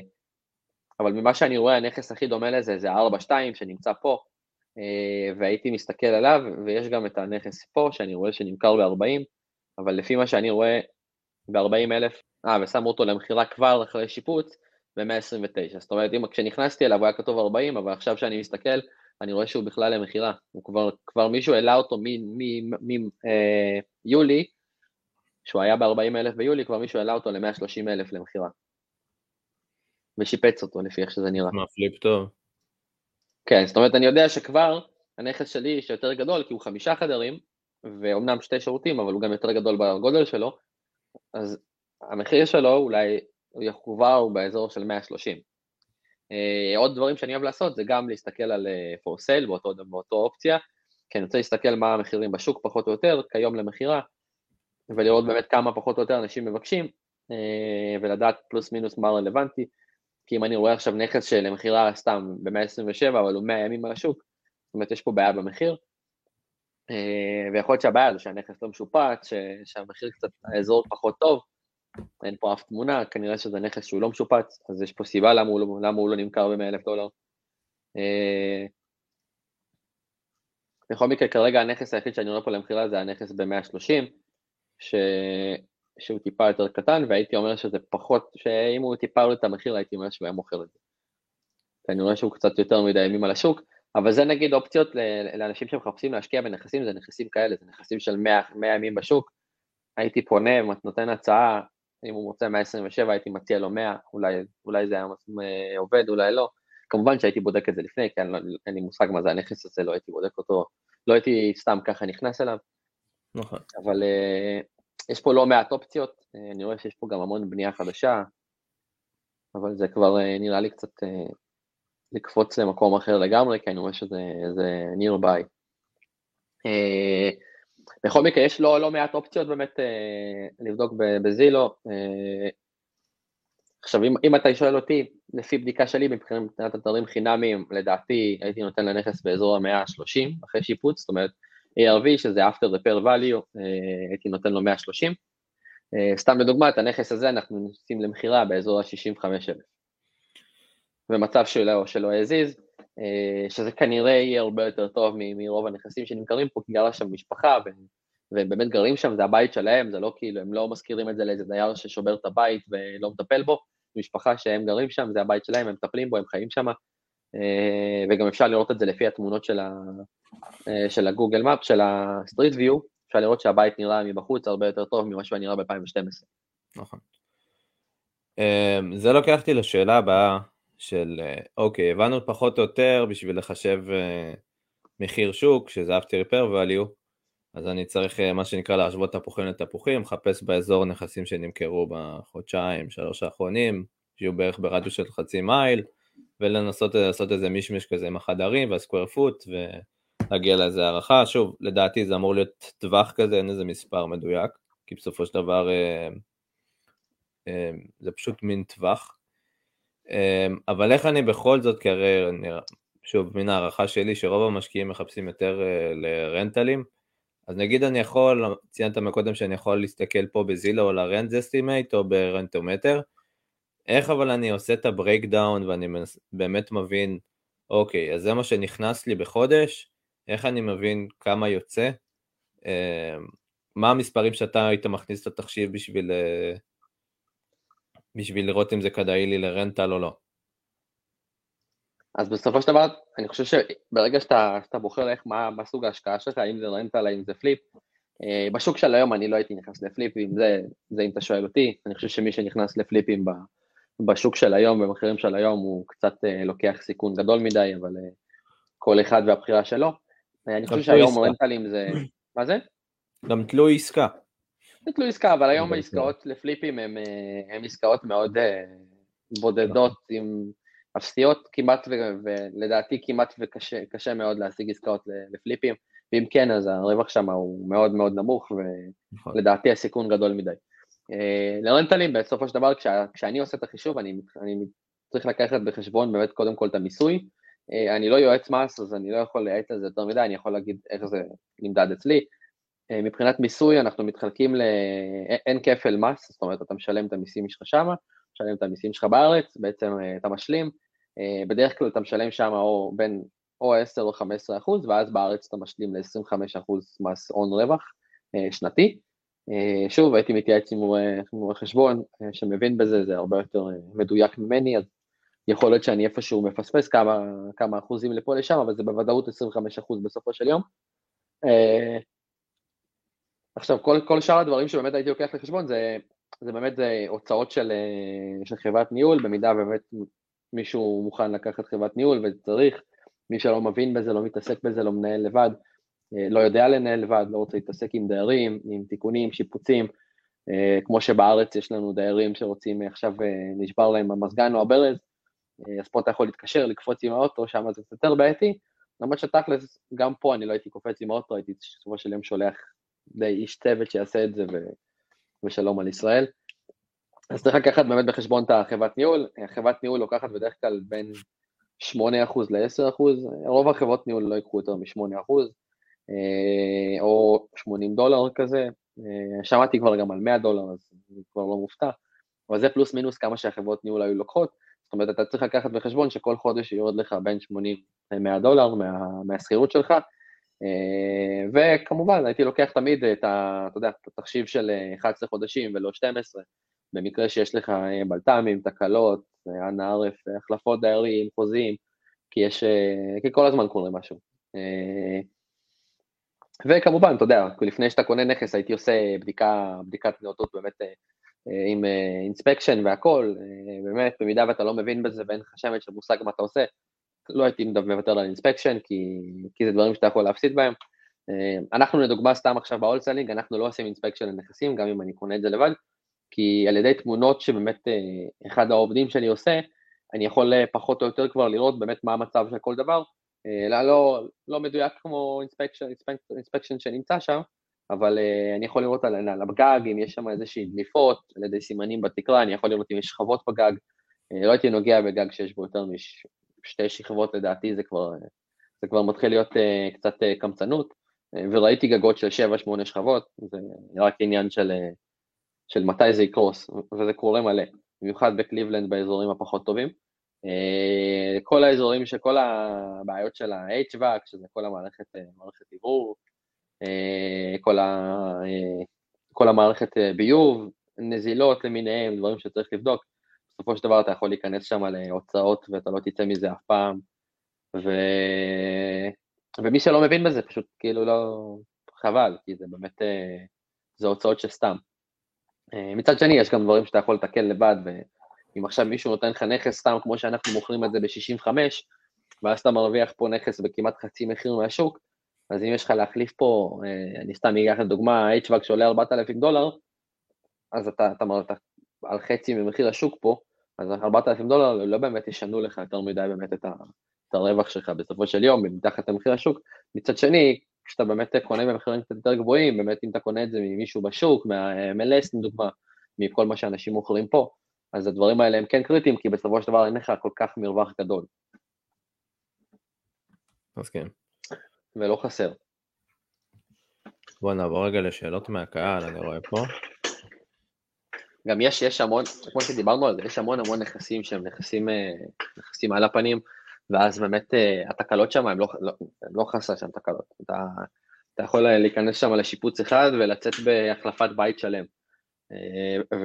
אבל ממה שאני רואה, הנכס הכי דומה לזה זה ה-4-2 שנמצא פה, והייתי מסתכל עליו, ויש גם את הנכס פה, שאני רואה שנמכר ב-40, אבל לפי מה שאני רואה, ב-40 אלף, אה, ושמו אותו למכירה כבר אחרי שיפוץ, ב-129. זאת אומרת, אם כשנכנסתי אליו הוא היה כתוב 40, אבל עכשיו שאני מסתכל, אני רואה שהוא בכלל למכירה. הוא כבר, כבר מישהו העלה אותו מיולי, אה, שהוא היה ב-40 אלף ביולי, כבר מישהו העלה אותו ל-130 אלף למכירה. ושיפץ אותו לפי איך שזה נראה. מה, פליפ טוב. כן, זאת אומרת, אני יודע שכבר הנכס שלי שיותר גדול, כי הוא חמישה חדרים, ואומנם שתי שירותים, אבל הוא גם יותר גדול בגודל שלו, אז המחיר שלו אולי יחובר באזור של 130. Uh, עוד דברים שאני אוהב לעשות זה גם להסתכל על uh, for sale באותו, באותו אופציה, כי אני רוצה להסתכל מה המחירים בשוק פחות או יותר, כיום למכירה, ולראות באמת כמה פחות או יותר אנשים מבקשים, uh, ולדעת פלוס מינוס מה רלוונטי. כי אם אני רואה עכשיו נכס שלמכירה סתם ב-127, אבל הוא 100 ימים על השוק, זאת אומרת, יש פה בעיה במחיר, אה, ויכול להיות שהבעיה זה שהנכס לא משופץ, שהמחיר קצת, האזור פחות טוב, אין פה אף תמונה, כנראה שזה נכס שהוא לא משופץ, אז יש פה סיבה למה הוא לא, למה הוא לא נמכר ב-100 אלף דולר. אה, בכל מקרה, כרגע הנכס היחיד שאני רואה פה למכירה זה הנכס ב-130, ש... שהוא טיפה יותר קטן, והייתי אומר שזה פחות, שאם הוא טיפה עולה את המחיר, הייתי אומר שהוא היה מוכר את זה. אני רואה שהוא קצת יותר מדי ימים על השוק, אבל זה נגיד אופציות לאנשים שמחפשים להשקיע בנכסים, זה נכסים כאלה, זה נכסים של 100, 100 ימים בשוק. הייתי פונה, נותן הצעה, אם הוא רוצה 127 הייתי מציע לו 100, אולי, אולי זה היה עובד, אולי לא. כמובן שהייתי בודק את זה לפני, כי לא, אין לי מושג מה זה הנכס הזה, לא הייתי בודק אותו, לא הייתי סתם ככה נכנס אליו. נכון. אבל uh, יש פה לא מעט אופציות, uh, אני רואה שיש פה גם המון בנייה חדשה, אבל זה כבר uh, נראה לי קצת uh, לקפוץ למקום אחר לגמרי, כי אני רואה שזה nearby. Uh, בכל מקרה, יש לא, לא מעט אופציות באמת לבדוק בזילו. עכשיו, אם, אם אתה שואל אותי, לפי בדיקה שלי, מבחינת אתרים חינמיים, לדעתי הייתי נותן לנכס באזור המאה ה-30 אחרי שיפוץ, זאת אומרת ARV, שזה after repair value, uh, הייתי נותן לו 130. Uh, סתם לדוגמה, את הנכס הזה אנחנו נוסעים למכירה באזור ה-65,000. במצב שלו, שלו הזיז, אה, שזה כנראה יהיה הרבה יותר טוב מרוב הנכסים שנמכרים פה, כי גרה שם משפחה, והם באמת גרים שם, זה הבית שלהם, זה לא כאילו, הם לא משכירים את זה לאיזה דייר ששובר את הבית ולא מטפל בו, משפחה שהם גרים שם, זה הבית שלהם, הם מטפלים בו, הם חיים שם, אה, וגם אפשר לראות את זה לפי התמונות של, ה, אה, של הגוגל map, של ה street view, אפשר לראות שהבית נראה מבחוץ הרבה יותר טוב ממה שהוא נראה ב-2012. נכון. זה לוקח אותי לשאלה הבאה, של אה, אוקיי, הבנו פחות או יותר בשביל לחשב אה, מחיר שוק, שזה after repair value, אז אני צריך אה, מה שנקרא להשוות תפוחים לתפוחים, לחפש באזור נכסים שנמכרו בחודשיים, שלוש האחרונים, שיהיו בערך ברדיוס של חצי מייל, ולנסות לעשות איזה מישמיש כזה עם החדרים והסקוויר פוט, ולהגיע לאיזה הערכה. שוב, לדעתי זה אמור להיות טווח כזה, אין איזה מספר מדויק, כי בסופו של דבר זה פשוט מין טווח. אמ, אבל איך אני בכל זאת, כי הרי, שוב, מן הערכה שלי, שרוב המשקיעים מחפשים יותר אה, ל rentalים, אז נגיד אני יכול, ציינת מקודם שאני יכול להסתכל פה בזילו על ה rent estimate או ברנטומטר, איך אבל אני עושה את ה breakdown ואני באמת מבין, אוקיי, אז זה מה שנכנס לי בחודש, איך אני מבין כמה יוצא, אמ, מה המספרים שאתה היית מכניס את התחשיב בשביל אה, בשביל לראות אם זה כדאי לי לרנטל או לא. אז בסופו של דבר, אני חושב שברגע שאתה, שאתה בוחר איך, מה, מה סוג ההשקעה שלך, האם זה רנטל, האם זה פליפ, אה, בשוק של היום אני לא הייתי נכנס לפליפים, זה, זה אם אתה שואל אותי, אני חושב שמי שנכנס לפליפים ב, בשוק של היום, במחירים של היום, הוא קצת אה, לוקח סיכון גדול מדי, אבל אה, כל אחד והבחירה שלו. אני חושב שהיום רנטלים זה... מה זה? גם תלוי עסקה. זה תלוי עסקה, אבל היום העסקאות לפליפים הן אה, עסקאות מאוד בודדות, נכון. עם אפסיות כמעט, ולדעתי כמעט וקשה מאוד להשיג עסקאות לפליפים, ואם כן, אז הרווח שם הוא מאוד מאוד נמוך, נכון. ולדעתי הסיכון גדול מדי. אה, לרנטלים, בסופו של דבר, כשה, כשאני עושה את החישוב, אני, אני צריך לקחת בחשבון באמת קודם כל את המיסוי. אני לא יועץ מס, אז אני לא יכול לייעץ על זה יותר מדי, אני יכול להגיד איך זה נמדד אצלי. אה, מבחינת מיסוי אנחנו מתחלקים ל... אין כפל מס, זאת אומרת אתה משלם את המיסים שלך שמה, משלם את המיסים שלך בארץ, בעצם אה, אתה משלים, אה, בדרך כלל אתה משלם שם או בין או 10 או 15 אחוז, ואז בארץ אתה משלים ל-25 אחוז מס הון רווח שנתי. שוב, הייתי מתייעץ עם רואה חשבון שמבין בזה, זה הרבה יותר מדויק ממני, אז יכול להיות שאני איפשהו מפספס כמה, כמה אחוזים לפה לשם, אבל זה בוודאות 25 אחוז בסופו של יום. עכשיו, כל, כל שאר הדברים שבאמת הייתי לוקח לחשבון זה, זה באמת זה הוצאות של, אה, של חברת ניהול, במידה באמת מישהו מוכן לקחת חברת ניהול וצריך, מי שלא מבין בזה, לא מתעסק בזה, לא מנהל לבד, אה, לא יודע לנהל לבד, לא רוצה להתעסק עם דיירים, עם תיקונים, שיפוצים, אה, כמו שבארץ יש לנו דיירים שרוצים עכשיו, נשבר להם המזגן או הברז, אז פה אתה יכול להתקשר, לקפוץ עם האוטו, שם זה קצת יותר בעייתי, למרות שתכלס, גם פה אני לא הייתי קופץ עם האוטו, הייתי בסופו של יום שולח די איש צוות שיעשה את זה ו... ושלום על ישראל. אז צריך לקחת באמת בחשבון את החברת ניהול, החברת ניהול לוקחת בדרך כלל בין 8% ל-10%, רוב החברות ניהול לא ייקחו יותר מ-8%, אה, או 80 דולר כזה, אה, שמעתי כבר גם על 100 דולר, אז אני כבר לא מופתע, אבל זה פלוס מינוס כמה שהחברות ניהול היו לוקחות, זאת אומרת, אתה צריך לקחת בחשבון שכל חודש יורד לך בין 80 ל-100 דולר מה, מהשכירות שלך, אה, וכמובן, הייתי לוקח תמיד את, ה, אתה יודע, את התחשיב של 11 חודשים ולא 12, במקרה שיש לך בלת"מים, תקלות, אנא ערף, החלפות דיירים, חוזים, כי יש, כי כל הזמן קורה משהו. וכמובן, אתה יודע, לפני שאתה קונה נכס הייתי עושה בדיקה, בדיקת נאותות באמת אה, אה, עם inspection אה, והכל, באמת, במידה ואתה לא מבין בזה ואין לך שמץ של מושג מה אתה עושה, לא הייתי מוותר על inspection, כי, כי זה דברים שאתה יכול להפסיד בהם. אנחנו לדוגמה סתם עכשיו ב wholesaling, אנחנו לא עושים inspection לנכסים, גם אם אני קונה את זה לבד, כי על ידי תמונות שבאמת אחד העובדים שלי עושה, אני יכול פחות או יותר כבר לראות באמת מה המצב של כל דבר, לא, לא, לא מדויק כמו אינספקשן, שנמצא שם, אבל uh, אני יכול לראות על, על הגג אם יש שם איזושהי דליפות, על ידי סימנים בתקרה, אני יכול לראות אם יש שכבות בגג, uh, לא הייתי נוגע בגג שיש בו יותר משתי שכבות לדעתי, זה כבר, זה כבר מתחיל להיות קצת קמצנות, וראיתי גגות של 7-8 שכבות, זה רק עניין של, של מתי זה יקרוס, וזה קורה מלא, במיוחד בקליבלנד באזורים הפחות טובים. אה, כל האזורים שכל הבעיות של ה-HVAC, שזה כל המערכת, אה, מערכת עיבור, אה, כל, ה, כל המערכת ביוב, נזילות למיניהם, דברים שצריך לבדוק, בסופו של דבר אתה יכול להיכנס שם להוצאות ואתה לא תצא מזה אף פעם, ו... ומי שלא מבין בזה פשוט כאילו לא, חבל, כי זה באמת, זה הוצאות שסתם. מצד שני, יש גם דברים שאתה יכול לתקן לבד, אם עכשיו מישהו נותן לך נכס סתם כמו שאנחנו מוכרים את זה ב-65, ואז אתה מרוויח פה נכס בכמעט חצי מחיר מהשוק, אז אם יש לך להחליף פה, אה, אני סתם אקח לדוגמה, HVAC שעולה 4,000 דולר, אז אתה, אתה, אתה על חצי ממחיר השוק פה, אז 4,000 דולר לא באמת ישנו לך יותר מדי באמת את, ה, את הרווח שלך בסופו של יום, מתחת למחיר השוק. מצד שני, כשאתה באמת קונה במחירים קצת יותר גבוהים, באמת אם אתה קונה את זה ממישהו בשוק, מה-MLS לדוגמה, מכל מה שאנשים מוכרים פה, אז הדברים האלה הם כן קריטיים, כי בסופו של דבר אין לך כל כך מרווח גדול. אז כן. ולא חסר. בוא נעבור רגע לשאלות מהקהל, אני רואה פה. גם יש, יש המון, כמו שדיברנו על זה, יש המון המון נכסים שהם נכסים, אה, נכסים על הפנים, ואז באמת אה, התקלות שם, הם לא, לא, הם לא חסר שם תקלות. אתה, אתה יכול להיכנס שם לשיפוץ אחד ולצאת בהחלפת בית שלם. אה,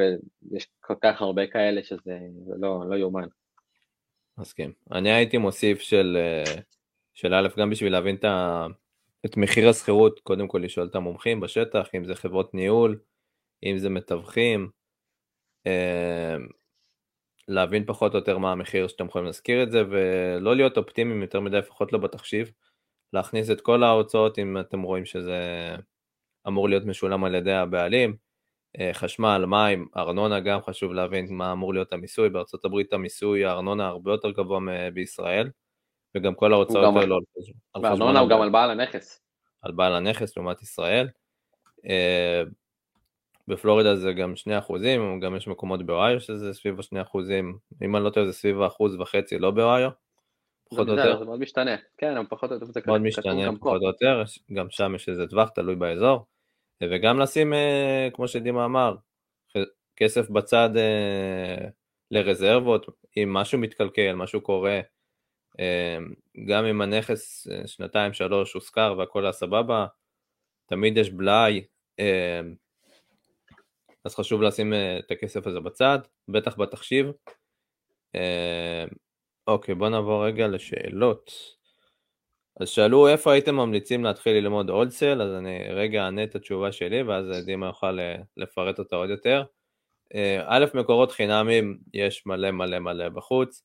ויש כל כך הרבה כאלה שזה לא, לא יאומן. מסכים. אני הייתי מוסיף של, אה, של א', גם בשביל להבין את, ה, את מחיר השכירות, קודם כל לשאול את המומחים בשטח, אם זה חברות ניהול, אם זה מתווכים, אה, להבין פחות או יותר מה המחיר שאתם יכולים להזכיר את זה, ולא להיות אופטימיים יותר מדי, לפחות לא בתחשיב, להכניס את כל ההוצאות אם אתם רואים שזה אמור להיות משולם על ידי הבעלים, אה, חשמל, מים, ארנונה גם חשוב להבין מה אמור להיות המיסוי, בארצות הברית המיסוי, הארנונה הרבה יותר גבוה בישראל, וגם כל ההוצאות האלו על חשבון... הוא גם על בעל הנכס. על בעל הנכס לעומת ישראל. אה, בפלורידה זה גם 2 אחוזים, גם יש מקומות באוהיו שזה סביב ה-2 אחוזים, אם אני לא טועה זה סביב האחוז וחצי, לא באוהיו. פחות או יותר. זה מאוד משתנה, כן, פחות או יותר. מאוד משתנה, פחות או יותר, גם שם יש איזה טווח, תלוי באזור. וגם לשים, אה, כמו שדימה אמר, כסף בצד אה, לרזרבות, אם משהו מתקלקל, משהו קורה, אה, גם אם הנכס שנתיים שלוש הושכר והכל היה סבבה, תמיד יש בלאי, אז חשוב לשים את הכסף הזה בצד, בטח בתחשיב. אוקיי, בוא נעבור רגע לשאלות. אז שאלו איפה הייתם ממליצים להתחיל ללמוד אולסל, אז אני רגע אענה את התשובה שלי ואז דימה יוכל אה, לפרט אותה עוד יותר. אה, א', מקורות חינמים יש מלא מלא מלא בחוץ.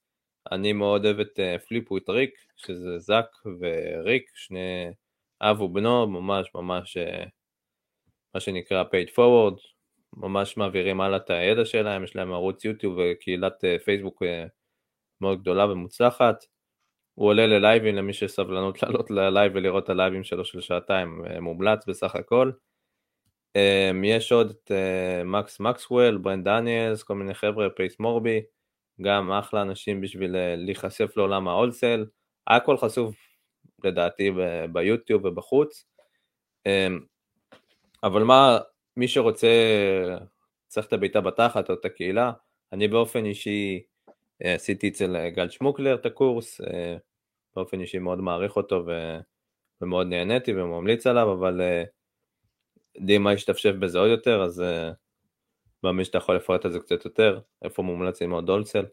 אני מאוד אוהב את פליפ וויט ריק, שזה זאק וריק, שני אב ובנו, ממש ממש אה, מה שנקרא pay it forward, ממש מעבירים הלאה את הידע שלהם, יש להם ערוץ יוטיוב וקהילת פייסבוק מאוד גדולה ומוצלחת. הוא עולה ללייבים למי שיש סבלנות לעלות ללייב ולראות את הלייבים שלו של שעתיים, אה, מומלץ בסך הכל. יש עוד את מקס מקסוול, ברנט דניאלס, כל מיני חבר'ה, פייס מורבי, גם אחלה אנשים בשביל להיחשף לעולם ה wholesale, הכל חשוף לדעתי ביוטיוב ובחוץ, אבל מה, מי שרוצה, צריך את הביתה בתחת או את הקהילה, אני באופן אישי עשיתי אצל גל שמוקלר את הקורס, באופן אישי מאוד מעריך אותו ו... ומאוד נהניתי וממליץ עליו, אבל דימה השתפשף בזה עוד יותר, אז מאמין שאתה יכול לפרט על זה קצת יותר, איפה מומלץ ללמוד דולסל.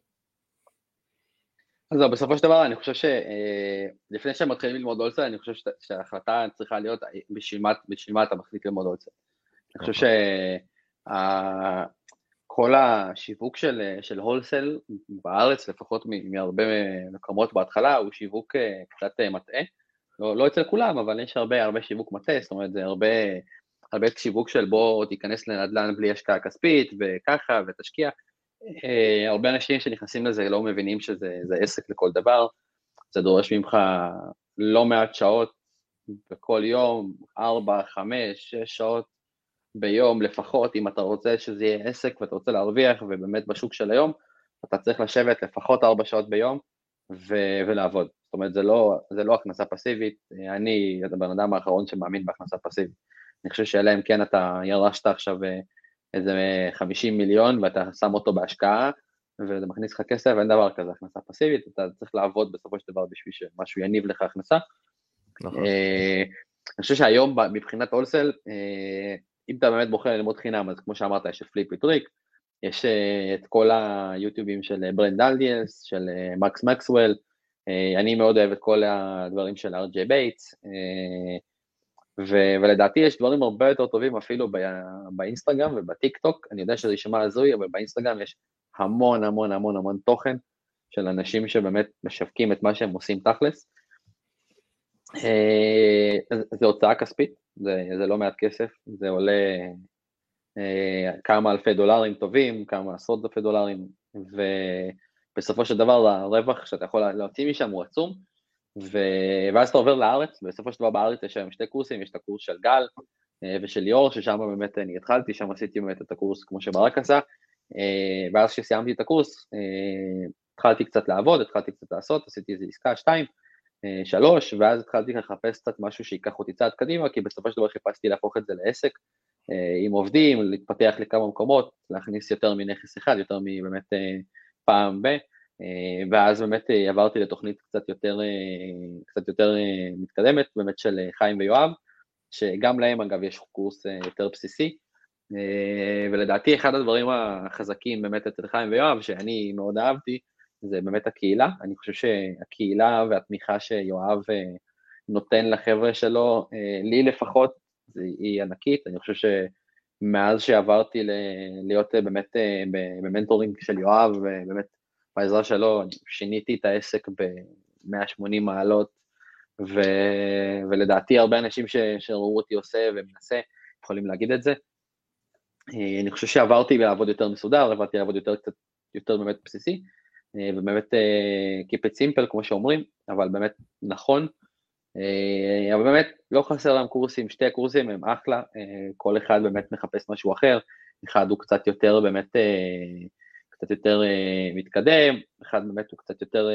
אז בסופו של דבר אני חושב שלפני שהם מתחילים ללמוד דולסל, אני חושב שההחלטה צריכה להיות בשביל מה אתה מחליט ללמוד דולסל. אני חושב שכל השיווק של, של הולסל בארץ, לפחות מהרבה מקומות בהתחלה, הוא שיווק קצת מטעה. לא, לא אצל כולם, אבל יש הרבה הרבה שיווק מטעה, זאת אומרת זה הרבה הרבה שיווק של בוא תיכנס לנדל"ן בלי השקעה כספית וככה ותשקיע. אה, הרבה אנשים שנכנסים לזה לא מבינים שזה עסק לכל דבר, זה דורש ממך לא מעט שעות בכל יום, 4, 5, 6 שעות ביום לפחות, אם אתה רוצה שזה יהיה עסק ואתה רוצה להרוויח, ובאמת בשוק של היום, אתה צריך לשבת לפחות 4 שעות ביום ו- ולעבוד. זאת אומרת, זה לא, זה לא הכנסה פסיבית, אני הבן אדם האחרון שמאמין בהכנסה פסיבית. אני חושב שאלא אם כן אתה ירשת עכשיו אה, איזה 50 מיליון ואתה שם אותו בהשקעה וזה מכניס לך כסף, אין דבר כזה הכנסה פסיבית, אתה צריך לעבוד בסופו של דבר בשביל שמשהו יניב לך הכנסה. נכון. אה, אני חושב שהיום מבחינת wholesale, אה, אם אתה באמת בוחר ללמוד חינם, אז כמו שאמרת, יש את פליפינג טריק, יש את כל היוטיובים של ברנט דניאלס, של מקס מקסוול, אני מאוד אוהב את כל הדברים של אר ג'יי בייטס, ו- ולדעתי יש דברים הרבה יותר טובים אפילו באינסטגרם ובטיק טוק, אני יודע שזה יישמע הזוי, אבל באינסטגרם יש המון המון המון המון תוכן של אנשים שבאמת משווקים את מה שהם עושים תכלס. אה, זה הוצאה כספית, זה, זה לא מעט כסף, זה עולה אה, כמה אלפי דולרים טובים, כמה עשרות אלפי דולרים, ובסופו של דבר הרווח שאתה יכול להוציא משם הוא עצום, ו... ואז אתה עובר לארץ, ובסופו של דבר בארץ יש היום שתי קורסים, יש את הקורס של גל אה, ושל ליאור, ששם באמת אני התחלתי, שם עשיתי באמת את הקורס כמו שברק עשה, אה, ואז כשסיימתי את הקורס, אה, התחלתי קצת לעבוד, התחלתי קצת לעשות, עשיתי איזה עסקה, שתיים, שלוש, ואז התחלתי לחפש קצת משהו שייקח אותי צעד קדימה, כי בסופו של דבר חיפשתי להפוך את זה לעסק עם עובדים, להתפתח לכמה מקומות, להכניס יותר מנכס אחד, יותר מבאמת פעם ב... אה, ואז באמת אה, עברתי לתוכנית קצת יותר, אה, קצת יותר מתקדמת, באמת של חיים ויואב, שגם להם אגב יש קורס יותר בסיסי, ולדעתי אחד הדברים החזקים באמת אצל חיים ויואב, שאני מאוד אהבתי, זה באמת הקהילה, אני חושב שהקהילה והתמיכה שיואב נותן לחבר'ה שלו, לי לפחות, היא ענקית, אני חושב שמאז שעברתי להיות באמת במנטורינג של יואב, באמת בעזרה שלו שיניתי את העסק ב-180 מעלות, ו... ולדעתי הרבה אנשים ש... שראו אותי עושה ומנסה יכולים להגיד את זה. אה, אני חושב שעברתי לעבוד יותר מסודר, עברתי לעבוד יותר קצת יותר באמת בסיסי, אה, ובאמת אה, Keep it simple כמו שאומרים, אבל באמת נכון. אבל באמת לא חסר להם קורסים, שתי הקורסים הם אחלה, כל אחד באמת מחפש משהו אחר, אחד הוא קצת יותר באמת קצת יותר מתקדם, אחד באמת הוא קצת יותר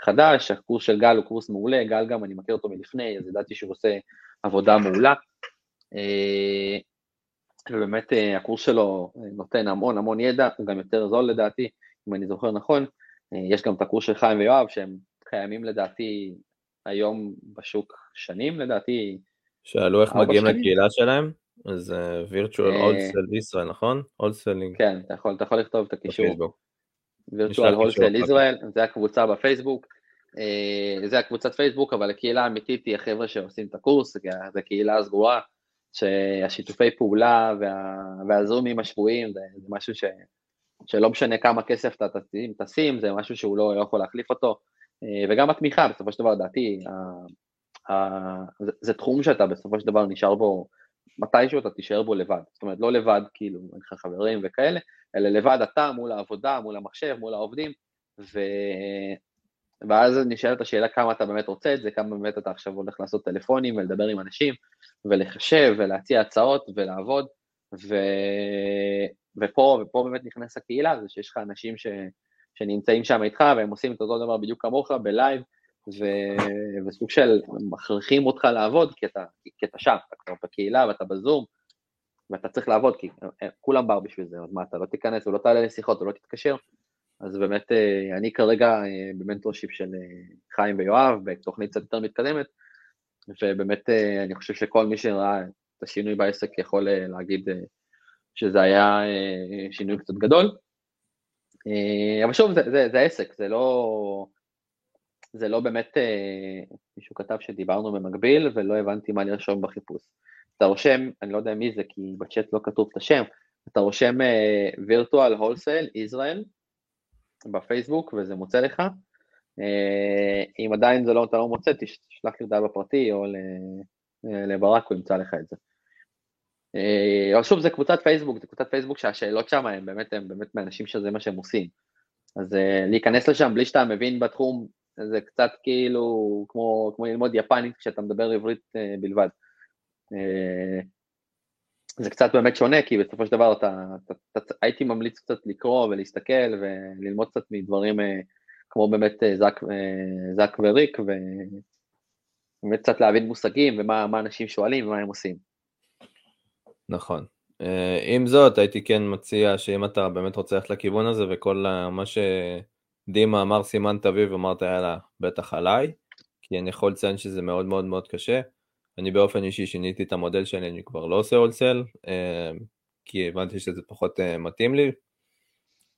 חדש, הקורס של גל הוא קורס מעולה, גל גם אני מכיר אותו מלפני, אז ידעתי שהוא עושה עבודה מעולה. Uh, ובאמת uh, הקורס שלו נותן המון המון ידע, הוא גם יותר זול לדעתי, אם אני זוכר נכון. Uh, יש גם את הקורס של חיים ויואב, שהם קיימים לדעתי היום בשוק שנים לדעתי. שאלו איך מגיעים לקהילה שלהם? אז וירטואל הולסל ישראל, נכון? הולסלינג. כן, אתה יכול, אתה יכול לכתוב את הקישור. וירטואל הולסל ישראל, זה הקבוצה בפייסבוק. אה, זה הקבוצת פייסבוק, אבל הקהילה האמיתית היא החבר'ה שעושים את הקורס, זו קהילה סגורה, שהשיתופי פעולה וה, והזומים השבויים זה, זה משהו ש, שלא משנה כמה כסף אתה תשים, תשים, זה משהו שהוא לא, לא יכול להחליף אותו, אה, וגם התמיכה, בסופו של דבר, לדעתי, זה, זה תחום שאתה בסופו של דבר נשאר בו מתישהו אתה תישאר בו לבד, זאת אומרת לא לבד כאילו אין לך חברים וכאלה, אלא לבד אתה מול העבודה, מול המחשב, מול העובדים, ו... ואז נשאלת השאלה כמה אתה באמת רוצה את זה, כמה באמת אתה עכשיו הולך לעשות טלפונים ולדבר עם אנשים, ולחשב ולהציע הצעות ולעבוד, ו... ופה, ופה באמת נכנס הקהילה, זה שיש לך אנשים ש... שנמצאים שם איתך והם עושים את אותו דבר בדיוק כמוך ב live, ו... וסוג של מכריחים אותך לעבוד כי אתה, כי אתה שם, אתה כבר בקהילה ואתה בזום, ואתה צריך לעבוד, כי כולם באו בשביל זה, אז מה, אתה לא תיכנס ולא תעלה לשיחות ולא תתקשר, אז באמת אה, אני כרגע אה, ב mentorship של אה, חיים ויואב, בתוכנית קצת יותר מתקדמת, ובאמת אני חושב שכל מי שראה את השינוי בעסק יכול להגיד שזה היה שינוי קצת גדול. אבל שוב, זה, זה, זה עסק, זה לא, זה לא באמת, מישהו כתב שדיברנו במקביל ולא הבנתי מה לרשום בחיפוש. אתה רושם, אני לא יודע מי זה כי בצ'אט לא כתוב את השם, אתה רושם וירטואל הולסייל ישראל, בפייסבוק וזה מוצא לך. אה, אם עדיין זה לא, אתה לא מוצא, תשלח לי הודעה בפרטי או אה, לברק, הוא ימצא לך את זה. אה, אבל שוב, זה קבוצת פייסבוק, זה קבוצת פייסבוק שהשאלות שם הן באמת, הן באמת מאנשים שזה מה שהם עושים. אז להיכנס לשם בלי שאתה מבין בתחום, זה קצת כאילו כמו, כמו ללמוד יפנית כשאתה מדבר עברית בלבד. זה קצת באמת שונה, כי בסופו של דבר אתה, אתה, אתה, הייתי ממליץ קצת לקרוא ולהסתכל וללמוד קצת מדברים אה, כמו באמת אה, זק, אה, זק וריק, ובאמת קצת להבין מושגים ומה אנשים שואלים ומה הם עושים. נכון. עם זאת, הייתי כן מציע שאם אתה באמת רוצה ללכת לכיוון הזה וכל מה שדימה אמר סימן תביב, אמרת יאללה, בטח עליי, כי אני יכול לציין שזה מאוד מאוד מאוד קשה. אני באופן אישי שיניתי את המודל שלי, אני כבר לא עושה הולסל, אה, כי הבנתי שזה פחות אה, מתאים לי.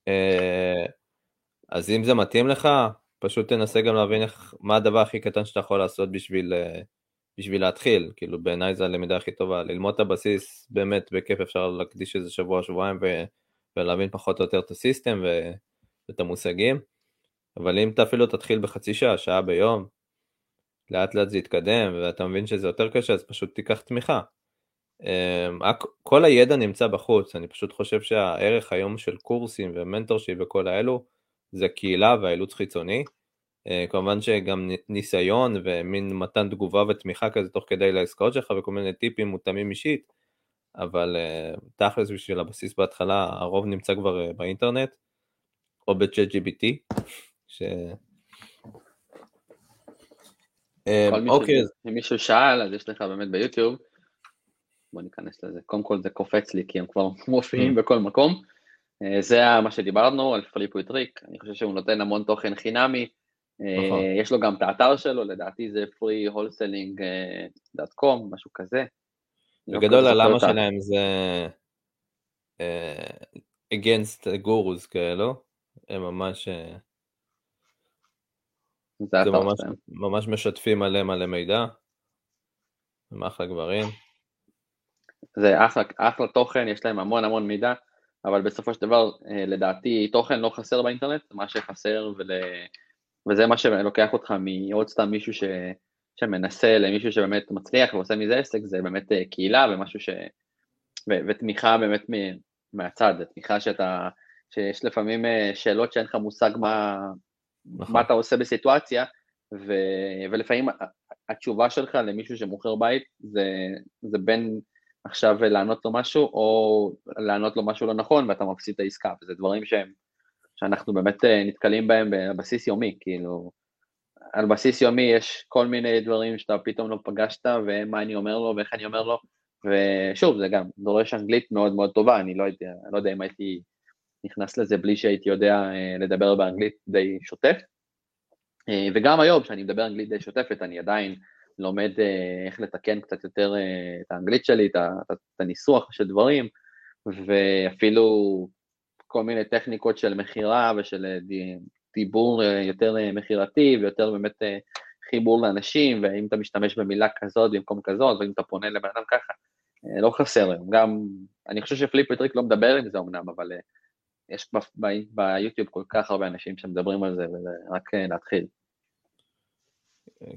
אה, אז אם זה מתאים לך, פשוט תנסה גם להבין איך, מה הדבר הכי קטן שאתה יכול לעשות בשביל, בשביל להתחיל, כאילו בעיניי זה הלמידה הכי טובה, ללמוד את הבסיס, באמת בכיף אפשר להקדיש איזה שבוע, שבועיים ו, ולהבין פחות או יותר את הסיסטם ו, ואת המושגים, אבל אם אתה אפילו תתחיל בחצי שעה, שעה ביום, לאט לאט זה יתקדם ואתה מבין שזה יותר קשה אז פשוט תיקח תמיכה. אמ, כל הידע נמצא בחוץ, אני פשוט חושב שהערך היום של קורסים ו mentorship וכל האלו זה קהילה והאילוץ חיצוני. אה, כמובן שגם ניסיון ומין מתן תגובה ותמיכה כזה תוך כדי לעסקאות שלך וכל מיני טיפים מותאמים אישית, אבל אה, תכלס בשביל הבסיס בהתחלה הרוב נמצא כבר אה, באינטרנט או ב Chat GPT, ש... אמ, אוקיי. אם מישהו שאל, אז יש לך באמת ביוטיוב, בוא ניכנס לזה, קודם כל זה קופץ לי כי הם כבר מופיעים mm. בכל מקום. אה, זה מה שדיברנו על פליפו טריק, אני חושב שהוא נותן המון תוכן חינמי, אה, נכון. יש לו גם את האתר שלו, לדעתי זה freewholesaling.com, משהו כזה. לא בגדול הלמה שלהם זה אה, against gurus כאלו, הם ממש... זה זה ממש, ממש משתפים מלא מלא מידע. הם אחלה גברים. זה אחלה, אחלה תוכן, יש להם המון המון מידע, אבל בסופו של דבר, אה, לדעתי, תוכן לא חסר באינטרנט, מה שחסר, ול... וזה מה שלוקח אותך מעוד סתם מישהו ש... שמנסה למישהו שבאמת מצליח ועושה מזה עסק, זה באמת אה, קהילה ומשהו ש... ו... ותמיכה באמת מ... מהצד, תמיכה שאתה, שיש לפעמים אה, שאלות שאין לך מושג מה, נכון. מה אתה עושה בסיטואציה, ו, ולפעמים התשובה שלך למישהו שמוכר בית זה, זה בין עכשיו לענות לו משהו, או לענות לו משהו לא נכון ואתה מפסיד את העסקה, וזה דברים שהם, שאנחנו באמת אה, נתקלים בהם בבסיס יומי, כאילו, על בסיס יומי יש כל מיני דברים שאתה פתאום לא פגשת, ומה אני אומר לו ואיך אני אומר לו, ושוב, זה גם דורש אנגלית מאוד מאוד טובה, אני לא יודע, לא יודע אם הייתי נכנס לזה בלי שהייתי יודע אה, לדבר באנגלית די שוטף. אה, וגם היום, כשאני מדבר אנגלית די שוטפת, אני עדיין לומד אה, איך לתקן קצת יותר את האנגלית שלי, את הניסוח של דברים, ואפילו כל מיני טכניקות של מכירה ושל דיבור יותר מכירתי ויותר באמת חיבור לאנשים, ואם אתה משתמש במילה כזאת במקום כזאת, ואם אתה פונה לבן אדם ככה, לא חסר היום. גם, אני חושב שפליפ וטריק לא מדבר עם זה אמנם, אבל יש ביוטיוב כל כך הרבה אנשים שמדברים על זה, וזה רק אה, להתחיל.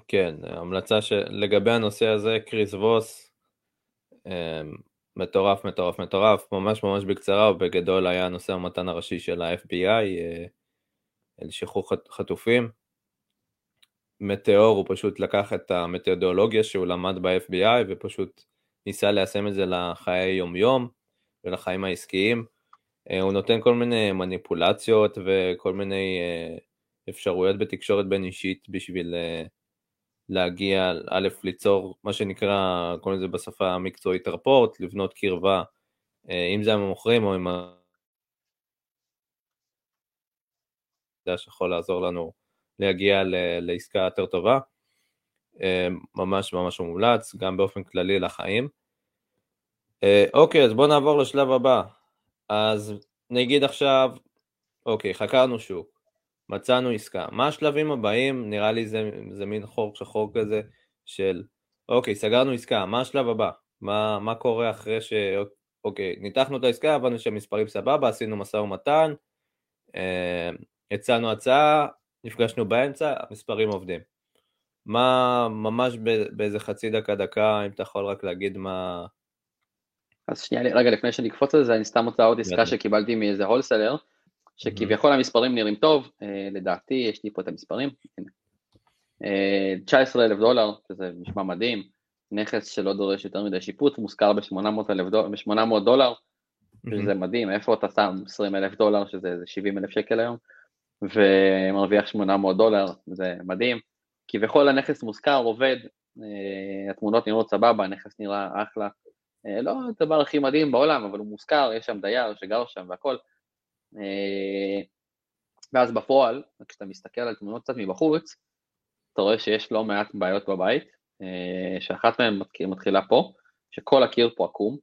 כן, המלצה שלגבי הנושא הזה, קריס ווס, אמ, מטורף, מטורף, מטורף, ממש ממש בקצרה, ובגדול היה נושא המתן הראשי של ה-FBI, אה, לשחרור חטופים. מטאור, הוא פשוט לקח את המתודולוגיה שהוא למד ב-FBI ופשוט ניסה ליישם את זה לחיי יום-יום ולחיים העסקיים. אה, הוא נותן כל מיני מניפולציות וכל מיני אה, אפשרויות בתקשורת בין אישית בשביל אה, להגיע, א', ליצור מה שנקרא, קוראים לזה בשפה המקצועית רפורט, לבנות קרבה, אם זה עם המוכרים או עם ה... שיכול לעזור לנו להגיע לעסקה יותר טובה. ממש ממש מומלץ, גם באופן כללי לחיים. אוקיי, אז בואו נעבור לשלב הבא. אז נגיד עכשיו, אוקיי, חקרנו שוק, מצאנו עסקה, מה השלבים הבאים? נראה לי זה, זה מין חור שחור כזה של, אוקיי, סגרנו עסקה, מה השלב הבא? מה, מה קורה אחרי ש... אוקיי, ניתחנו את העסקה, הבנו שהמספרים סבבה, עשינו משא ומתן, אה, הצענו הצעה, נפגשנו באמצע, המספרים עובדים. מה, ממש באיזה חצי דקה, דקה, אם אתה יכול רק להגיד מה, אז שנייה, רגע לפני שנקפוץ על זה, אני סתם רוצה עוד עסקה שקיבלתי מאיזה הולסלר, שכביכול המספרים נראים טוב, אה, לדעתי, יש לי פה את המספרים, 19 אה, אלף דולר, שזה נשמע מדהים, נכס שלא דורש יותר מדי שיפוץ, מושכר ב-800 דולר, שזה מדהים, איפה אתה שם 20 אלף דולר, שזה 70 אלף שקל היום, ומרוויח 800 דולר, זה מדהים, כביכול הנכס מושכר, עובד, אה, התמונות נראות סבבה, הנכס נראה אחלה, לא הדבר הכי מדהים בעולם, אבל הוא מוזכר, יש שם דייר שגר שם והכל. אה, ואז בפועל, כשאתה מסתכל על תמונות קצת מבחוץ, אתה רואה שיש לא מעט בעיות בבית, אה, שאחת מהן מתחילה פה, שכל הקיר פה עקום,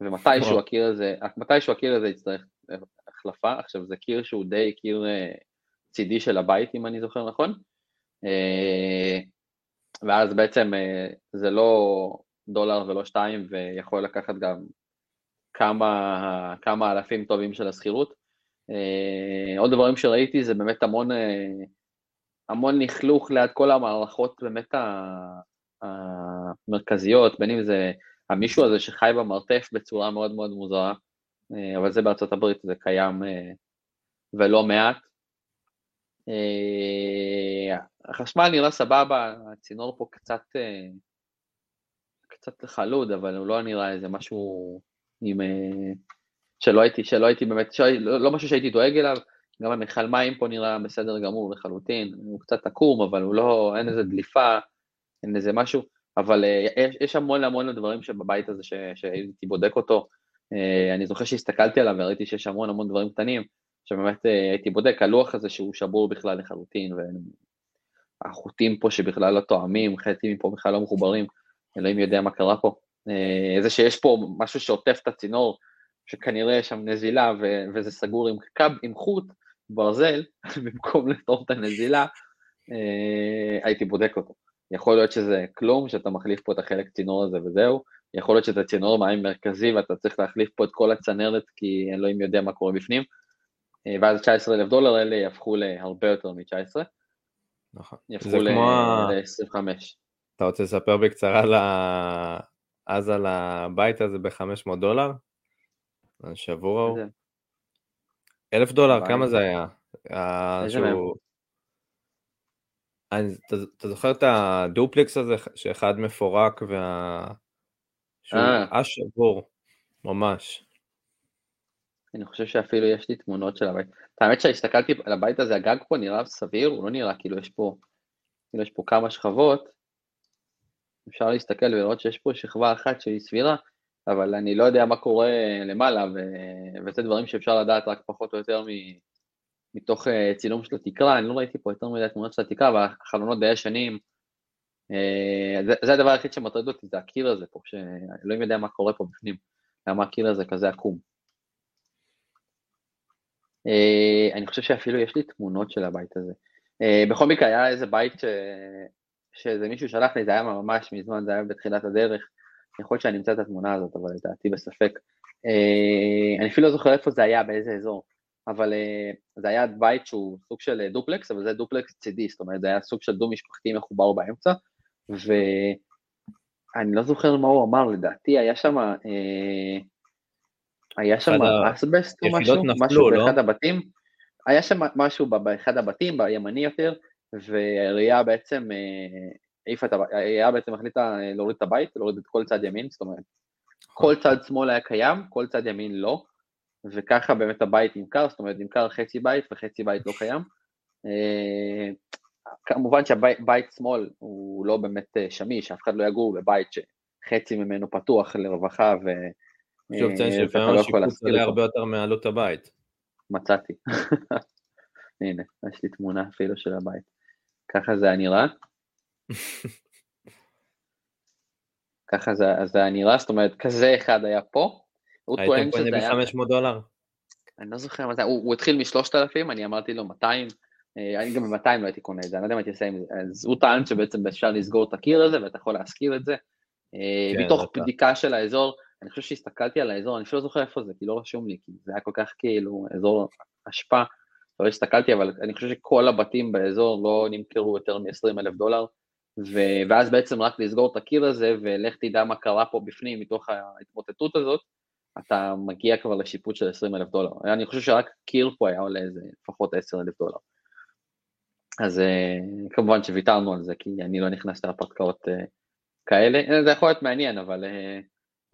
ומתישהו הקיר הזה, מתישהו הקיר הזה יצטרך החלפה, עכשיו זה קיר שהוא די קיר צידי של הבית, אם אני זוכר נכון, ואז בעצם זה לא, דולר ולא שתיים, ויכול לקחת גם כמה, כמה אלפים טובים של השכירות. אה, עוד דברים שראיתי זה באמת המון, אה, המון לכלוך ליד כל המערכות באמת המרכזיות, בין אם זה המישהו הזה שחי במרתף בצורה מאוד מאוד מוזרה, אה, אבל זה בארצות הברית, זה קיים ולא מעט. החשמל נראה סבבה, הצינור פה קצת קצת חלוד, אבל הוא לא נראה איזה משהו עם... אה, שלא הייתי, שלא הייתי באמת, שלא, לא, לא משהו שהייתי דואג אליו, גם המכל מים פה נראה בסדר גמור לחלוטין, הוא קצת עקום, אבל הוא לא, אין איזה דליפה, אין איזה משהו, אבל uh, יש, יש המון המון דברים שבבית הזה שהייתי בודק אותו, uh, אני זוכר שהסתכלתי עליו וראיתי שיש המון המון דברים קטנים, שבאמת הייתי בודק, הלוח הזה שהוא שבור בכלל לחלוטין, והחוטים פה שבכלל לא תואמים, חצי מפה בכלל לא מחוברים, אלוהים יודע מה קרה פה. אה, זה שיש פה משהו שעוטף את הצינור, שכנראה יש שם נזילה ו- וזה סגור עם קו, עם חוט, ברזל, במקום לפתור את הנזילה, אה, הייתי בודק אותו. יכול להיות שזה כלום, שאתה מחליף פה את החלק צינור הזה וזהו, יכול להיות שזה צינור מים מרכזי ואתה צריך להחליף פה את כל הצנרת כי אלוהים יודע מה קורה בפנים, אה, ואז 19 אלף דולר האלה יהפכו להרבה יותר מ-19. נכון. יהפכו ל-25. אתה רוצה לספר בקצרה ל... אז על הבית הזה ב-500 דולר? שבור ההוא? אלף דולר, כמה זה היה? איזה מהם? אתה זוכר את הדופלקס הזה שאחד מפורק וה... שהוא אה. אש שבור, ממש. אני חושב שאפילו יש לי תמונות של הבית. האמת שהסתכלתי על הבית הזה, הגג פה נראה סביר, הוא לא נראה כאילו יש פה, כאילו יש פה כמה שכבות, אפשר להסתכל ולראות שיש פה שכבה אחת שהיא סבירה, אבל אני לא יודע מה קורה למעלה, ו... וזה דברים שאפשר לדעת רק פחות או יותר מ... מתוך אה, צילום של התקרה, אני לא ראיתי פה יותר מדי תמונות של התקרה, והחלונות די ישנים. אה, זה, זה הדבר היחיד שמטריד אותי, זה הקיר הזה פה, שאלוהים יודע מה קורה פה בפנים, למה הקיר הזה כזה עקום. אה, אני חושב שאפילו יש לי תמונות של הבית הזה. בכל מקרה היה איזה בית ש... שאיזה מישהו שלח לי, זה היה ממש מזמן, זה היה בתחילת הדרך, יכול להיות שאני אמצא את התמונה הזאת, אבל לדעתי בספק. אה, אני אפילו לא זוכר איפה זה היה, באיזה אזור, אבל אה, זה היה בית שהוא סוג של אה, דופלקס, אבל זה דופלקס צידי, זאת אומרת, זה היה סוג של דו-משפחתי מחובר באמצע, ואני לא זוכר מה הוא אמר, לדעתי היה שם, היה שם אסבסט או משהו, משהו לא? באחד הבתים, היה שם משהו באחד הבתים, בימני יותר, והעירייה בעצם העיפה את הבית, העירייה בעצם החליטה להוריד את הבית, להוריד את כל צד ימין, זאת אומרת, כל צד שמאל היה קיים, כל צד ימין לא, וככה באמת הבית נמכר, זאת אומרת נמכר חצי בית וחצי בית לא קיים. כמובן שהבית שמאל הוא לא באמת שמיש, אף אחד לא יגור בבית שחצי ממנו פתוח לרווחה ו... שוב ציין שלפעמים השיפוץ עולה הרבה יותר מעלות הבית. מצאתי. הנה, יש לי תמונה אפילו של הבית. ככה זה היה נראה. ככה זה, זה היה נראה, זאת אומרת, כזה אחד היה פה. הוא טוען שזה היה... הייתם קונה ב-500 דולר? אני לא זוכר מתי, הוא, הוא התחיל מ-3,000, אני אמרתי לו 200, אה, אני גם ב-200 לא הייתי קונה את זה, אני לא יודע מה הייתי עושה עם זה, אז הוא טען שבעצם אפשר לסגור את הקיר הזה ואתה יכול להשכיר את זה. אה, כן, מתוך בדיקה של האזור, אני חושב שהסתכלתי על האזור, אני אפילו לא זוכר איפה זה, כי לא רשום לי, כי זה היה כל כך כאילו אזור אשפה, לא הסתכלתי, אבל אני חושב שכל הבתים באזור לא נמכרו יותר מ-20 אלף דולר, ו- ואז בעצם רק לסגור את הקיר הזה, ולך תדע מה קרה פה בפנים מתוך ההתמוטטות הזאת, אתה מגיע כבר לשיפוט של 20 אלף דולר. אני חושב שרק קיר פה היה עולה איזה לפחות 10 אלף דולר. אז אה, כמובן שוויתרנו על זה, כי אני לא נכנס להרפתקאות אה, כאלה. זה יכול להיות מעניין, אבל אה,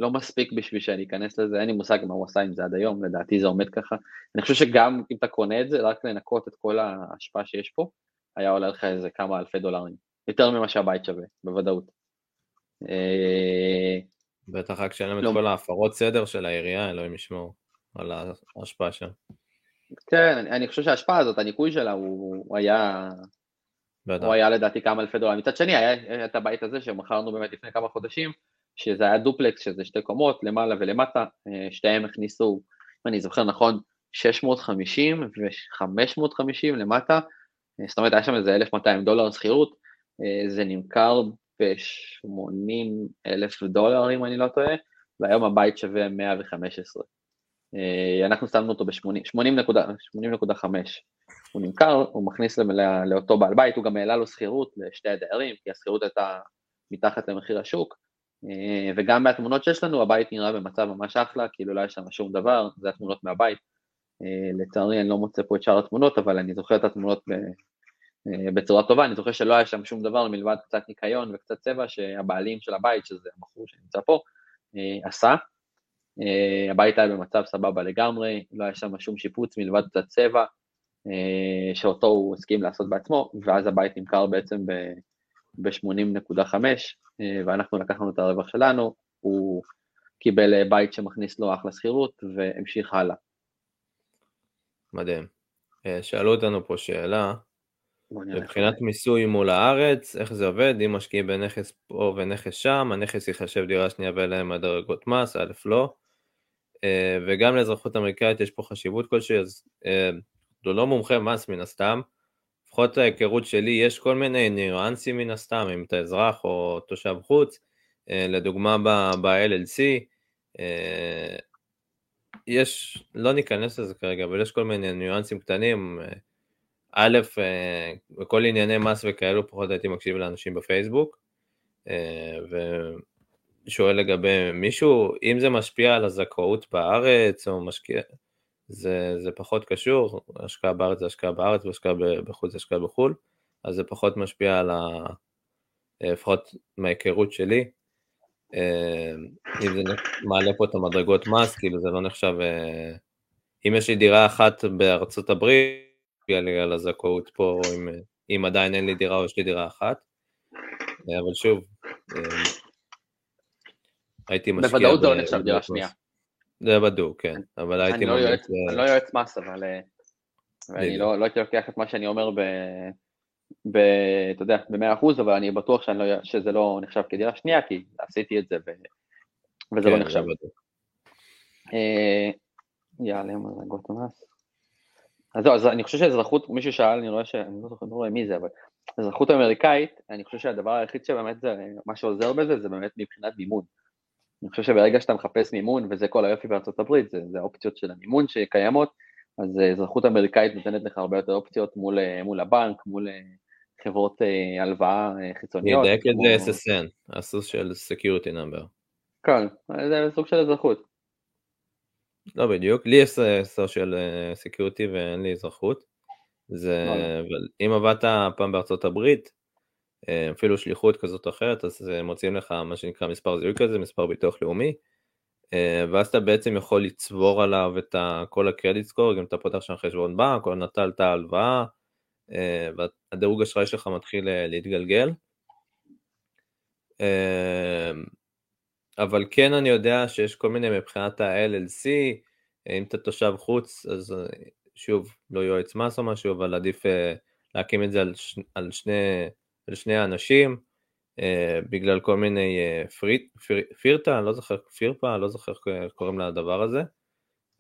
לא מספיק בשביל שאני אכנס לזה, אין לי מושג מה הוא עשה עם זה עד היום, לדעתי זה עומד ככה. אני חושב שגם אם אתה קונה את זה, רק לנקות את כל ההשפעה שיש פה, היה עולה לך איזה כמה אלפי דולרים. יותר ממה שהבית שווה, בוודאות. אה, בטח רק שאין להם את לא. כל ההפרות סדר של העירייה, אלוהים ישמור על ההשפעה שם. כן, אני, אני חושב שההשפעה הזאת, הניקוי שלה, הוא, הוא היה... בטח. הוא היה לדעתי כמה אלפי דולרים. מצד שני, היה את הבית הזה שמכרנו באמת לפני כמה חודשים, שזה היה דופלקס, שזה שתי קומות, למעלה ולמטה, אה, שתיהם הכניסו, אם אני זוכר נכון, 650 ו-550 למטה, אה, זאת אומרת היה שם איזה 1,200 דולר שכירות, אה, זה נמכר ב-80 אלף דולר אם אני לא טועה, והיום הבית שווה 115. אנחנו שמנו אותו ב-80.5, הוא נמכר, הוא מכניס לאותו בעל בית, הוא גם העלה לו שכירות לשתי הדיירים, כי השכירות הייתה מתחת למחיר השוק, וגם מהתמונות שיש לנו, הבית נראה במצב ממש אחלה, כאילו לא היה שם שום דבר, זה התמונות מהבית. אה, לצערי אני לא מוצא פה את שאר התמונות, אבל אני זוכר את התמונות אה, בצורה טובה, אני זוכר שלא היה שם שום דבר מלבד קצת ניקיון וקצת צבע שהבעלים של הבית, שזה הבחור שנמצא פה, עשה. הבית היה במצב סבבה לגמרי, לא היה שם שום שיפוץ מלבד קצת צבע, שאותו הוא הסכים לעשות בעצמו, ואז הבית נמכר בעצם ב-80.5, אה, ואנחנו לקחנו את הרווח שלנו, הוא קיבל אה, בית שמכניס לו אחלה שכירות והמשיך הלאה. מדהים. אה, שאלו אותנו פה שאלה, מבחינת מיסוי מול הארץ, איך זה עובד, אם משקיעים בנכס פה ונכס שם, הנכס ייחשב דירה שנייה ואלה עם הדרגות מס, א' לא, וגם לאזרחות אמריקאית יש פה חשיבות כלשהי, אז הוא לא מומחה מס מן הסתם, לפחות ההיכרות שלי, יש כל מיני ניואנסים מן הסתם, אם אתה אזרח או תושב חוץ, אה, לדוגמה ב-LLC, אה, יש, לא ניכנס לזה כרגע, אבל יש כל מיני ניואנסים קטנים, אה, א', בכל ענייני מס וכאלו פחות הייתי מקשיב לאנשים בפייסבוק, ושואל לגבי מישהו, אם זה משפיע על הזכאות בארץ, או משקיע, זה, זה פחות קשור, השקעה בארץ זה השקעה בארץ והשקעה בחו"ל זה השקעה בחו"ל, אז זה פחות משפיע על ה... לפחות מההיכרות שלי. אה, אם זה מעלה פה את המדרגות מס, כאילו זה לא נחשב... אה, אם יש לי דירה אחת בארצות הברית, לי על הזכאות פה, אם, אם עדיין אין לי דירה או יש לי דירה אחת. אה, אבל שוב, הייתי משקיע... בוודאות זה לא נחשב דירה שנייה. זה בדוק, כן, אבל הייתי לא ממליץ... אני לא יועץ מס, אבל... אה, ואני לא, לא הייתי לוקח את מה שאני אומר ב... ב... אתה יודע, ב-100%, אבל אני בטוח שאני לא, שזה לא נחשב כדירה שנייה, כי עשיתי את זה ו... וזה לא כן, לא נחשב. אה, יאללה, מדרגות המס. אז זהו, אז אני חושב שאזרחות, מישהו שאל, אני רואה ש... אני לא זוכר לא מי זה, אבל אזרחות אמריקאית, אני חושב שהדבר היחיד שבאמת זה, מה שעוזר בזה, זה באמת מבחינת מימון. אני חושב שברגע שאתה מחפש מימון, וזה כל היופי בארצות הברית, זה, זה האופציות של המימון שקיימות, אז אה, אזרחות אמריקאית נותנת לך הרבה יותר אופציות מול, אה, מול הבנק, מול אה, חברות הלוואה חיצוניות. נדייק את זה SSN, הסוס של Security Number. כן, זה סוג של אזרחות. לא בדיוק, לי יש סושיאל security ואין לי אזרחות, זה, אבל אם עבדת פעם בארצות הברית, אפילו שליחות כזאת או אחרת, אז מוצאים לך מה שנקרא מספר זיהוי כזה, מספר ביטוח לאומי, אה, ואז אתה בעצם יכול לצבור עליו את כל ה credit score, אם אתה פותח שם חשבון בנק או נטלת הלוואה, אה, והדירוג אשראי שלך מתחיל להתגלגל. אבל כן אני יודע שיש כל מיני מבחינת ה-LLC, אם אתה תושב חוץ, אז שוב, לא יועץ מס או משהו, אבל עדיף להקים את זה על, ש... על שני של שני אנשים, אה, בגלל כל מיני אה, פריט, פיר, פירטה, לא זוכר, פירפה, לא זוכר איך קוראים לדבר הזה,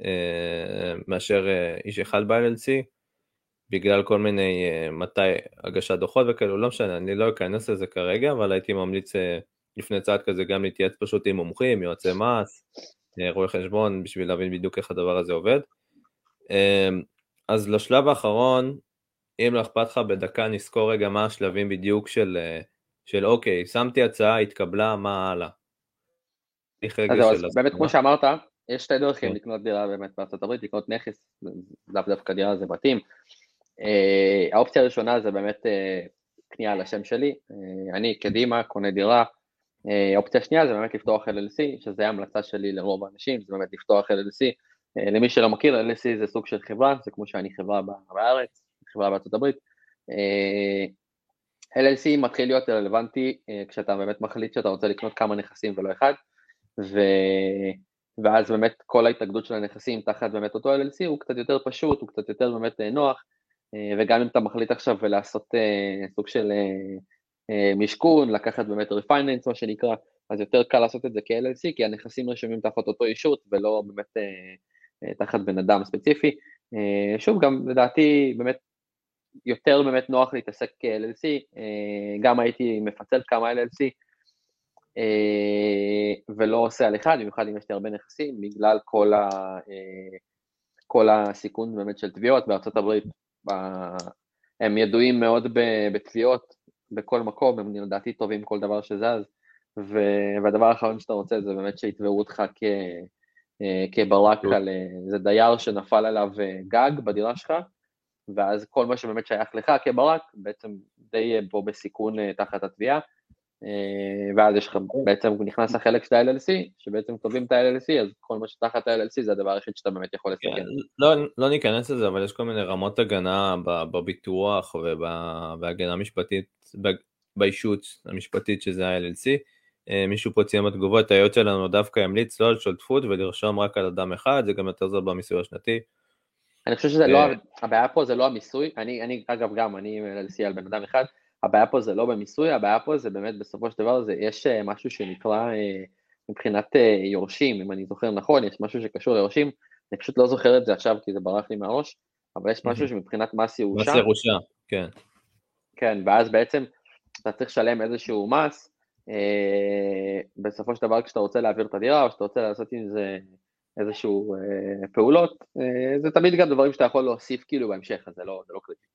אה, מאשר אה, איש אחד ב-LLC, בגלל כל מיני אה, מתי הגשת דוחות וכאלו, לא משנה, אני לא אכנס לזה כרגע, אבל הייתי ממליץ אה, לפני צעד כזה גם להתייעץ פשוט עם מומחים, יועצי מס, אה, רואי חשבון, בשביל להבין בדיוק איך הדבר הזה עובד. אה, אז לשלב האחרון, אם לא אכפת לך בדקה נסקור רגע מה השלבים בדיוק של, אה, של אוקיי, שמתי הצעה, התקבלה, מה הלאה. אז, אז באמת כמו שאמרת, יש שתי דרכים כן. לקנות דירה באמת בארצות הברית, לקנות נכס, לאו דווקא דירה זה בתים. אה, האופציה הראשונה זה באמת אה, קנייה על השם שלי, אני קדימה קונה דירה. האופציה השנייה זה באמת לפתוח LLC, שזה המלצה שלי לרוב האנשים, זה באמת לפתוח LLC. למי שלא מכיר, LLC זה סוג של חברה, זה כמו שאני חברה בארץ, חברה בארצות הברית. אה, LLC מתחיל להיות רלוונטי אה, כשאתה באמת מחליט שאתה רוצה לקנות כמה נכסים ולא אחד, ו... ואז באמת כל ההתאגדות של הנכסים תחת באמת אותו LLC הוא קצת יותר פשוט, הוא קצת יותר באמת אה, נוח, וגם אם אתה מחליט עכשיו לעשות סוג של משכון, לקחת באמת רפייננס מה שנקרא, אז יותר קל לעשות את זה כ-LLC, כי הנכסים רשומים תחת אותו אישות ולא באמת תחת בן אדם ספציפי. שוב, גם לדעתי באמת יותר באמת נוח להתעסק כ-LLC, אה, גם הייתי מפצל כמה LLC אה, ולא עושה על אחד, במיוחד אם יש לי הרבה נכסים, בגלל כל, ה, אה, כל הסיכון באמת של תביעות. בארצות הברית, הם ידועים מאוד בתביעות בכל מקום, הם לדעתי טובים כל דבר שזז, והדבר האחרון שאתה רוצה זה באמת שיתבעו אותך כ... כברק על איזה דייר שנפל עליו גג בדירה שלך, ואז כל מה שבאמת שייך לך כברק, בעצם די פה בסיכון אה, תחת התביעה, אה, ואז יש לך, בעצם נכנס החלק של ה-LLC, שבעצם כותבים את ה-LLC, אז כל מה שתחת ה-LLC זה הדבר היחיד שאתה באמת יכול לסכן. לא, לא ניכנס לזה, אבל יש כל מיני רמות הגנה בביטוח ובהגנה המשפטית, באישות המשפטית שזה ה-LLC. אה, מישהו פה ציין בתגובות, היועץ שלנו דווקא המליץ לא על שותפות ולרשום רק על אדם אחד, זה גם יותר זול במיסוי השנתי. אני חושב שזה לא, הבעיה פה זה לא המיסוי, אני, אני אגב גם, אני LC על בן אדם אחד, הבעיה פה זה לא במיסוי, הבעיה פה זה באמת בסופו של דבר זה, יש אה, משהו שנקרא אה, מבחינת אה, יורשים, אם אני זוכר נכון, יש משהו שקשור ליורשים, אני פשוט לא זוכר את זה עכשיו כי זה ברח לי מהראש, אבל יש משהו שמבחינת מס ירושה, מס ירושה, כן. כן, ואז בעצם אתה צריך לשלם איזשהו מס, בסופו של דבר כשאתה רוצה להעביר את הדירה, או שאתה רוצה לעשות עם זה איזשהו אה, פעולות, אה, זה תמיד גם דברים שאתה יכול להוסיף כאילו בהמשך, אז זה לא, לא קריטי.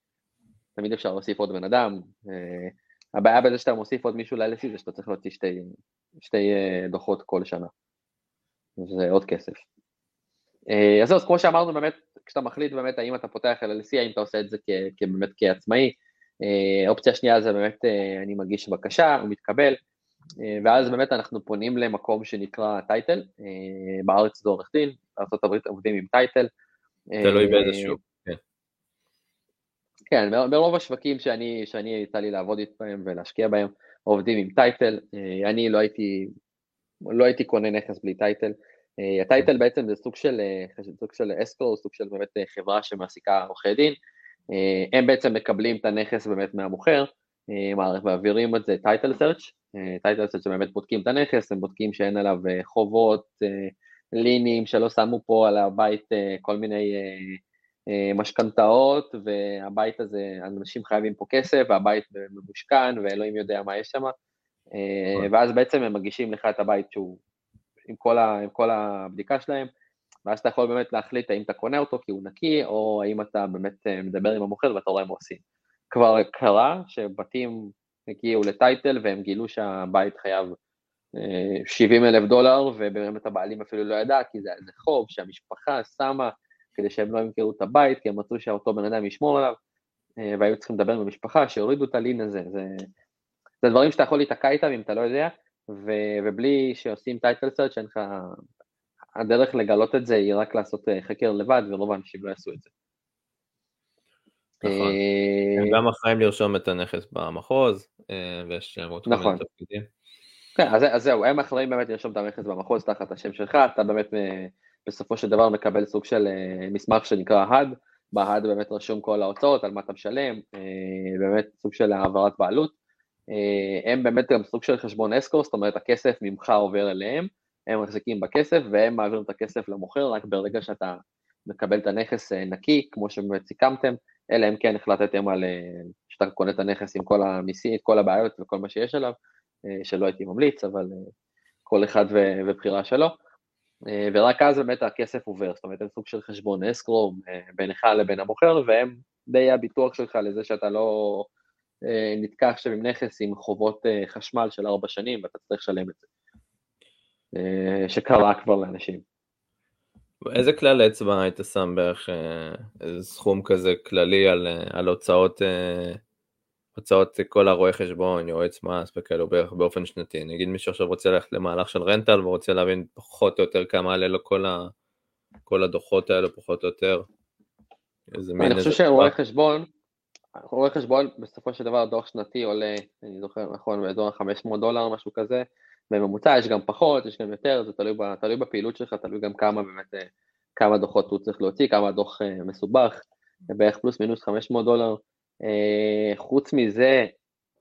תמיד אפשר להוסיף עוד בן אדם. אה, הבעיה בזה שאתה מוסיף עוד מישהו ל-LSE זה שאתה צריך להוציא שתי, שתי אה, דוחות כל שנה. זה עוד כסף. אה, אז זהו, אז כמו שאמרנו באמת, כשאתה מחליט באמת האם אתה פותח LLC, האם אתה עושה את זה כ, באמת כעצמאי, אה, אופציה שנייה זה באמת אה, אני מגיש בקשה, הוא מתקבל, ואז באמת אנחנו פונים למקום שנקרא טייטל, אה, בארץ זה עורך דין, בארה"ב עובדים עם טייטל. תלוי באיזה אה, שוק, כן. כן, ברוב השווקים שאני, שאני יצא לי לעבוד איתם ולהשקיע בהם, עובדים עם title, אני לא הייתי, לא הייתי קונה נכס בלי title. ה title בעצם זה סוג של, סוג של escrow, סוג של באמת חברה שמעסיקה עורכי דין, הם בעצם מקבלים את הנכס באמת מהמוכר, מעבירים את זה title search, title search שבאמת בודקים את הנכס, הם בודקים שאין עליו אה, חובות, אה, lien ים, שלא שמו פה על הבית אה, כל מיני משכנתאות, והבית הזה, אנשים חייבים פה כסף, והבית ממושכן, ואלוהים יודע מה יש שם, נכון. ואז בעצם הם מגישים לך את הבית שהוא עם כל, ה, עם כל הבדיקה שלהם, ואז אתה יכול באמת להחליט האם אתה קונה אותו כי הוא נקי, או האם אתה באמת מדבר עם המוכר ואתה רואה מה עושים. כבר קרה שבתים הגיעו לטייטל והם גילו שהבית חייב 70 אה, אלף דולר, ובאמת הבעלים אפילו לא ידע, כי זה איזה חוב שהמשפחה שמה כדי שהם לא ימכרו את הבית, כי הם רצו שאותו בן אדם ישמור עליו, והיו צריכים לדבר עם המשפחה, שיורידו את הלין הזה, זה, זה דברים שאתה יכול להיתקע איתם אם אתה לא יודע, ו, ובלי שעושים טייטל סרט שאין לך, הדרך לגלות את זה היא רק לעשות חקר לבד, ורוב האנשים לא יעשו את זה. נכון. הם גם אחראים לרשום את הנכס במחוז, ויש להם עוד כל מיני נכון. תפקידים. כן, אז, אז זהו, הם אחראים באמת לרשום את הנכס במחוז תחת השם שלך, אתה באמת בסופו של דבר מקבל סוג של מסמך שנקרא HUD, ב-HUD באמת רשום כל ההוצאות, על מה אתה משלם, באמת סוג של העברת בעלות. הם באמת גם סוג של חשבון אסקור, זאת אומרת הכסף ממך עובר אליהם, הם מחזיקים בכסף והם מעבירים את הכסף למוכר רק ברגע שאתה מקבל את הנכס נקי, כמו שבאמת סיכמתם, אלא אם כן החלטתם על שאתה קונה את הנכס עם כל המיסים, את כל הבעיות וכל מה שיש עליו, שלא הייתי ממליץ, אבל כל אחד ובחירה שלו. ורק אז באמת הכסף עובר, זאת אומרת, הם סוג של חשבון אסקרו בינך לבין המוכר, והם די הביטוח שלך לזה שאתה לא נתקע עכשיו עם נכס עם חובות חשמל של ארבע שנים ואתה צריך לשלם את זה, שקרה כבר לאנשים. איזה כלל אצבע היית שם בערך איזה סכום כזה כללי על, על הוצאות הוצאות כל הרואה חשבון, יועץ מס וכאלו בערך באופן שנתי. נגיד מישהו עכשיו רוצה ללכת למהלך של רנטל ורוצה להבין פחות או יותר כמה עלה לו כל, ה... כל הדוחות האלו פחות או יותר. אני חושב שרואה חשבון, רואה חשבון בסופו של דבר דוח שנתי עולה, אני זוכר נכון, באזור 500 דולר משהו כזה, בממוצע יש גם פחות, יש גם יותר, זה תלוי, תלוי בפעילות שלך, תלוי גם כמה באמת, אה, כמה דוחות הוא צריך להוציא, כמה הדוח אה, מסובך, בערך פלוס מינוס 500 דולר. Uh, חוץ מזה,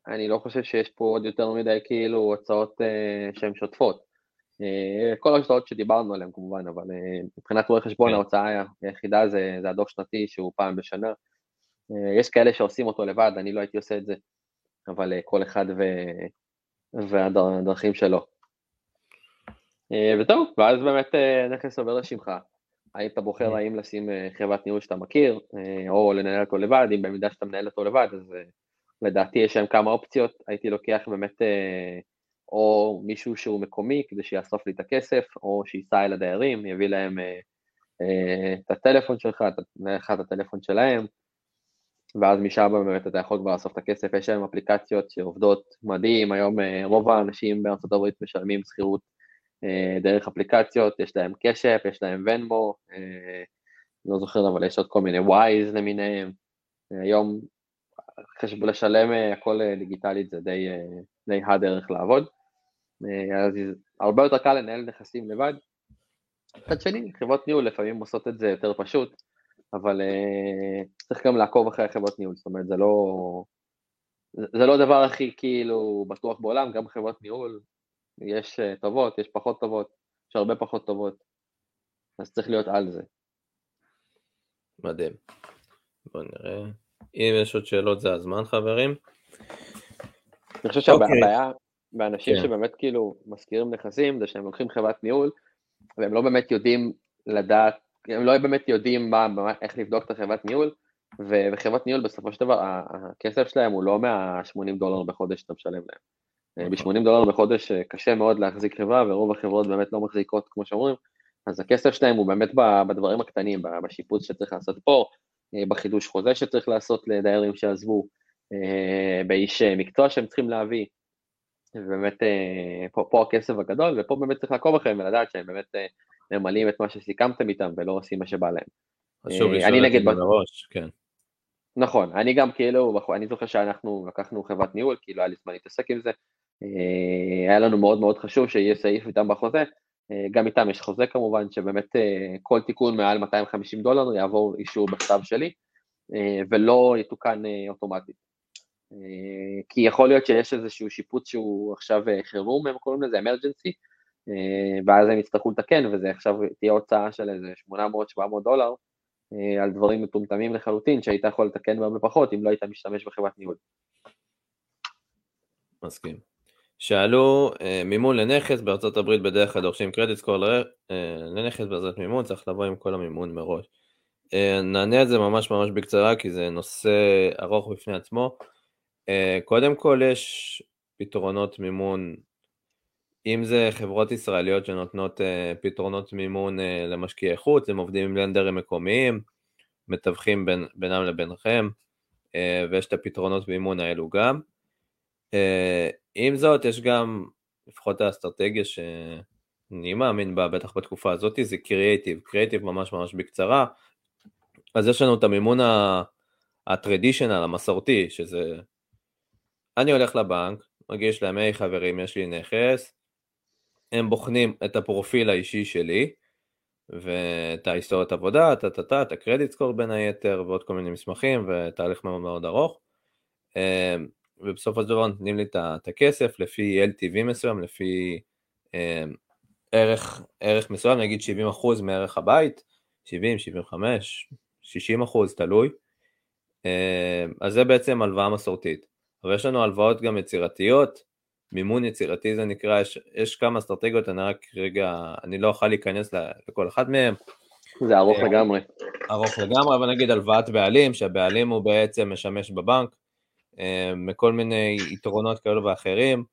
אני לא חושב שיש פה עוד יותר מדי כאילו הוצאות שהן שוטפות. כל ההוצאות שדיברנו עליהן כמובן, אבל מבחינת רואה חשבון כן. ההוצאה היחידה זה, זה הדוח שנתי שהוא פעם בשנה. יש כאלה שעושים אותו לבד, אני לא הייתי עושה את זה, אבל כל אחד ו... והדרכים שלו. Uh, וטוב, ואז באמת uh, נכס עובר לשמך. האם אתה בוחר כן. האם לשים אה, חברת ניהול שאתה מכיר, אה, או לנהל אותו לבד, אם במידה שאתה מנהל אותו לבד, אז אה, לדעתי יש להם כמה אופציות, הייתי לוקח באמת או מישהו שהוא מקומי כדי שיאסוף לי את הכסף, או שייסע אל הדיירים, יביא להם את הטלפון שלך, לך את הטלפון שלהם, ואז משם באמת אתה יכול כבר לאסוף את הכסף, יש להם אפליקציות שעובדות מדהים, היום רוב האנשים בארצות הברית משלמים שכירות אה, דרך אפליקציות, יש להם קשף, יש להם ונמו, אה, לא זוכר אבל יש עוד כל מיני ווייז למיניהם, אה, היום חשבו לשלם הכל דיגיטלית זה די, די הדרך לעבוד, אז הרבה יותר קל לנהל נכסים לבד. מצד שני, חברות ניהול לפעמים עושות את זה יותר פשוט, אבל צריך גם לעקוב אחרי החברות ניהול, זאת אומרת זה לא, זה לא הדבר הכי כאילו בטוח בעולם, גם חברות ניהול יש אה, טובות, יש פחות טובות, יש הרבה פחות טובות, אז צריך להיות על זה. מדהים. בוא נראה. אם יש עוד שאלות זה הזמן חברים. אני חושב שהבעיה okay. באנשים כן. שבאמת כאילו מזכירים נכסים זה שהם לוקחים חברת ניהול והם לא באמת יודעים לדעת, הם לא באמת יודעים מה, מה, איך לבדוק את החברת ניהול וחברת ניהול בסופו של דבר הכסף שלהם הוא לא מה-80 דולר בחודש שאתה משלם להם. אה, ב-80 דולר בחודש אה, קשה מאוד להחזיק חברה, ורוב החברות באמת לא מחזיקות כמו שאומרים, אז הכסף שלהם הוא באמת בדברים הקטנים, בשיפוץ שצריך לעשות פה, אה, בחידוש חוזה שצריך לעשות לדיירים שעזבו, באיש מקצוע שהם צריכים להביא, ובאמת פה, פה הכסף הגדול, ופה באמת צריך לעקוב אחריהם ולדעת שהם באמת ממלאים את מה שסיכמתם איתם ולא עושים מה שבא להם. חשוב לשאול את זה מראש, כן. נכון, אני גם כאילו, אני זוכר שאנחנו לקחנו חברת ניהול, כאילו היה לי זמן להתעסק עם זה, אה, היה לנו מאוד מאוד חשוב שיהיה סעיף איתם בחוזה, אה, גם איתם יש חוזה כמובן, שבאמת אה, כל תיקון מעל 250 דולר יעבור אישור בכתב שלי, ולא יתוקן אוטומטית. כי יכול להיות שיש איזשהו שיפוץ שהוא עכשיו חירום, הם קוראים לזה אמרג'נסי, ואז הם יצטרכו לתקן, וזה עכשיו תהיה הוצאה של איזה 800-700 דולר על דברים מטומטמים לחלוטין, שהיית יכול לתקן בהרבה פחות אם לא היית משתמש בחברת ניהול. מסכים. שאלו אה, מימון לנכס בארצות הברית בדרך כלל דורשים קרדיט סקור אה, לנכס בעזרת מימון צריך לבוא עם כל המימון מראש. אה, נענה על זה ממש ממש בקצרה כי זה נושא ארוך בפני עצמו. קודם כל יש פתרונות מימון אם זה חברות ישראליות שנותנות פתרונות מימון למשקיעי חוץ, הם עובדים עם לנדרים מקומיים, מתווכים בין, בינם לבינכם, ויש את הפתרונות מימון האלו גם. עם זאת, יש גם, לפחות האסטרטגיה שאני מאמין בה, בטח בתקופה הזאת, זה קריאייטיב, קריאייטיב ממש ממש בקצרה. אז יש לנו את המימון הטרדישיונל, המסורתי, שזה, אני הולך לבנק, מגיש להם, היי חברים, יש לי נכס, הם בוחנים את הפרופיל האישי שלי, ואת ההיסטוריית עבודה, את הקרדיט סקור בין היתר, ועוד כל מיני מסמכים, ותהליך מאוד מאוד ארוך. אמ, ובסופו של דבר נותנים לי את הכסף לפי LTV מסוים, לפי אמ, ערך, ערך מסוים, נגיד 70% מערך הבית, 70, 75, 60%, תלוי. אמ, אז זה בעצם הלוואה מסורתית. אבל יש לנו הלוואות גם יצירתיות, מימון יצירתי זה נקרא, יש, יש כמה אסטרטגיות, אני רק רגע, אני לא אוכל להיכנס לכל אחד מהם. זה ארוך אה, לגמרי. ארוך לגמרי, אבל נגיד הלוואת בעלים, שהבעלים הוא בעצם משמש בבנק, אה, מכל מיני יתרונות כאלו ואחרים,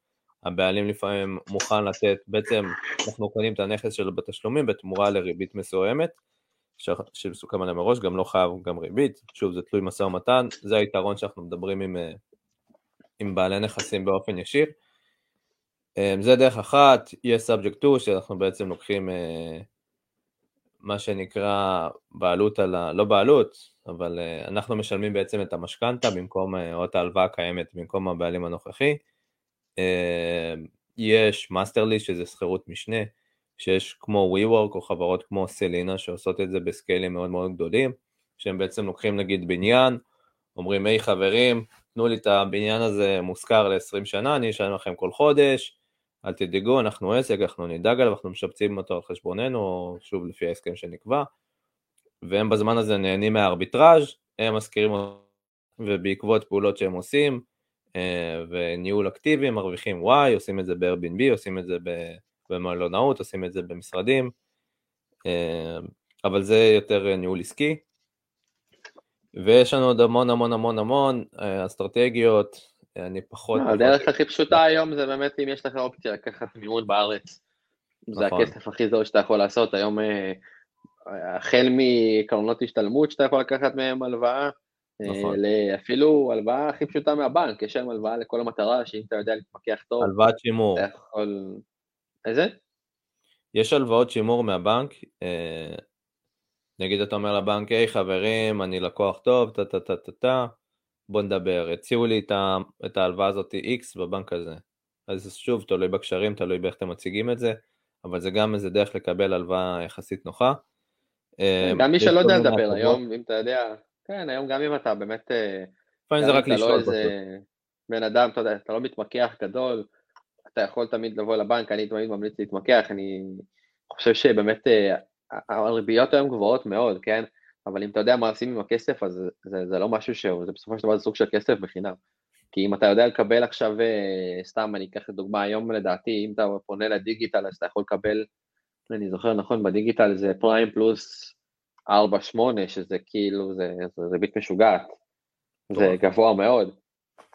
הבעלים לפעמים מוכן לתת, בעצם אנחנו קונים את הנכס שלו בתשלומים בתמורה לריבית מסוימת, שמסוכם עליה מראש, גם לא חייב גם ריבית, שוב זה תלוי משא ומתן, זה היתרון שאנחנו מדברים עם, אה, עם בעלי נכסים באופן ישיר. אמ, זה דרך אחת, יש subject to שאנחנו בעצם לוקחים אה, מה שנקרא בעלות על ה... לא בעלות, אבל אה, אנחנו משלמים בעצם את המשכנתה במקום, אה, או את ההלוואה הקיימת במקום הבעלים הנוכחי. יש מאסטרלי שזה שכירות משנה, שיש כמו WeWork או חברות כמו סלינה שעושות את זה בסקיילים מאוד מאוד גדולים, שהם בעצם לוקחים נגיד בניין, אומרים היי חברים, תנו לי את הבניין הזה מושכר ל-20 שנה, אני אשלם לכם כל חודש, אל תדאגו, אנחנו עסק, אנחנו נדאג עליו, אנחנו משפצים אותו על חשבוננו, שוב לפי ההסכם שנקבע, והם בזמן הזה נהנים מהארביטראז', הם מזכירים ובעקבות פעולות שהם עושים, אה, וניהול אקטיבי, מרוויחים Y, עושים את זה ב-Airbnb, עושים את זה במלונאות, עושים את זה במשרדים, אה, אבל זה יותר ניהול עסקי. ויש לנו עוד המון המון המון המון אה, אסטרטגיות, אני פחות... לא, הדרך הכי פשוטה היום זה באמת אם יש לך אופציה לקחת מימון בארץ. זה נכון. הכסף הכי זול שאתה יכול לעשות, היום אה, החל מקרנות השתלמות שאתה יכול לקחת מהם הלוואה, אה, נכון. אפילו הלוואה הכי פשוטה מהבנק, יש להם הלוואה לכל המטרה, שאם אתה יודע להתמקח טוב, הלוואת שימור. אתה יכול... איזה? יש הלוואות שימור מהבנק, אה, נגיד אתה אומר לבנק, היי חברים, אני לקוח טוב, טה טה טה טה טה, בוא נדבר, הציעו לי את ההלוואה הזאת X בבנק הזה. אז שוב, תלוי בקשרים, תלוי באיך אתם מציגים את זה, אבל זה גם איזה דרך לקבל הלוואה יחסית נוחה. אה, גם מי שלא יודע לדבר, היום, אם אתה יודע, כן, היום גם אם אתה באמת... אה, לפעמים זה רק לא לשאול פשוט. בן אדם, אתה יודע, אתה לא מתמקח גדול, אתה יכול תמיד לבוא לבנק, אני תמיד ממליץ להתמקח, אני חושב שבאמת אה, הריביות היום גבוהות מאוד, כן? אבל אם אתה יודע מה עושים עם הכסף, אז זה, זה לא משהו שהוא, זה בסופו של דבר סוג של כסף בחינם. כי אם אתה יודע לקבל עכשיו, אה, סתם אני אקח לדוגמה, היום לדעתי, אם אתה פונה לדיגיטל, אז אתה יכול לקבל, אני זוכר נכון, בדיגיטל זה פריים פלוס 4-8, שזה כאילו, זה, זה, זה ביט משוגעת, זה גבוה מאוד.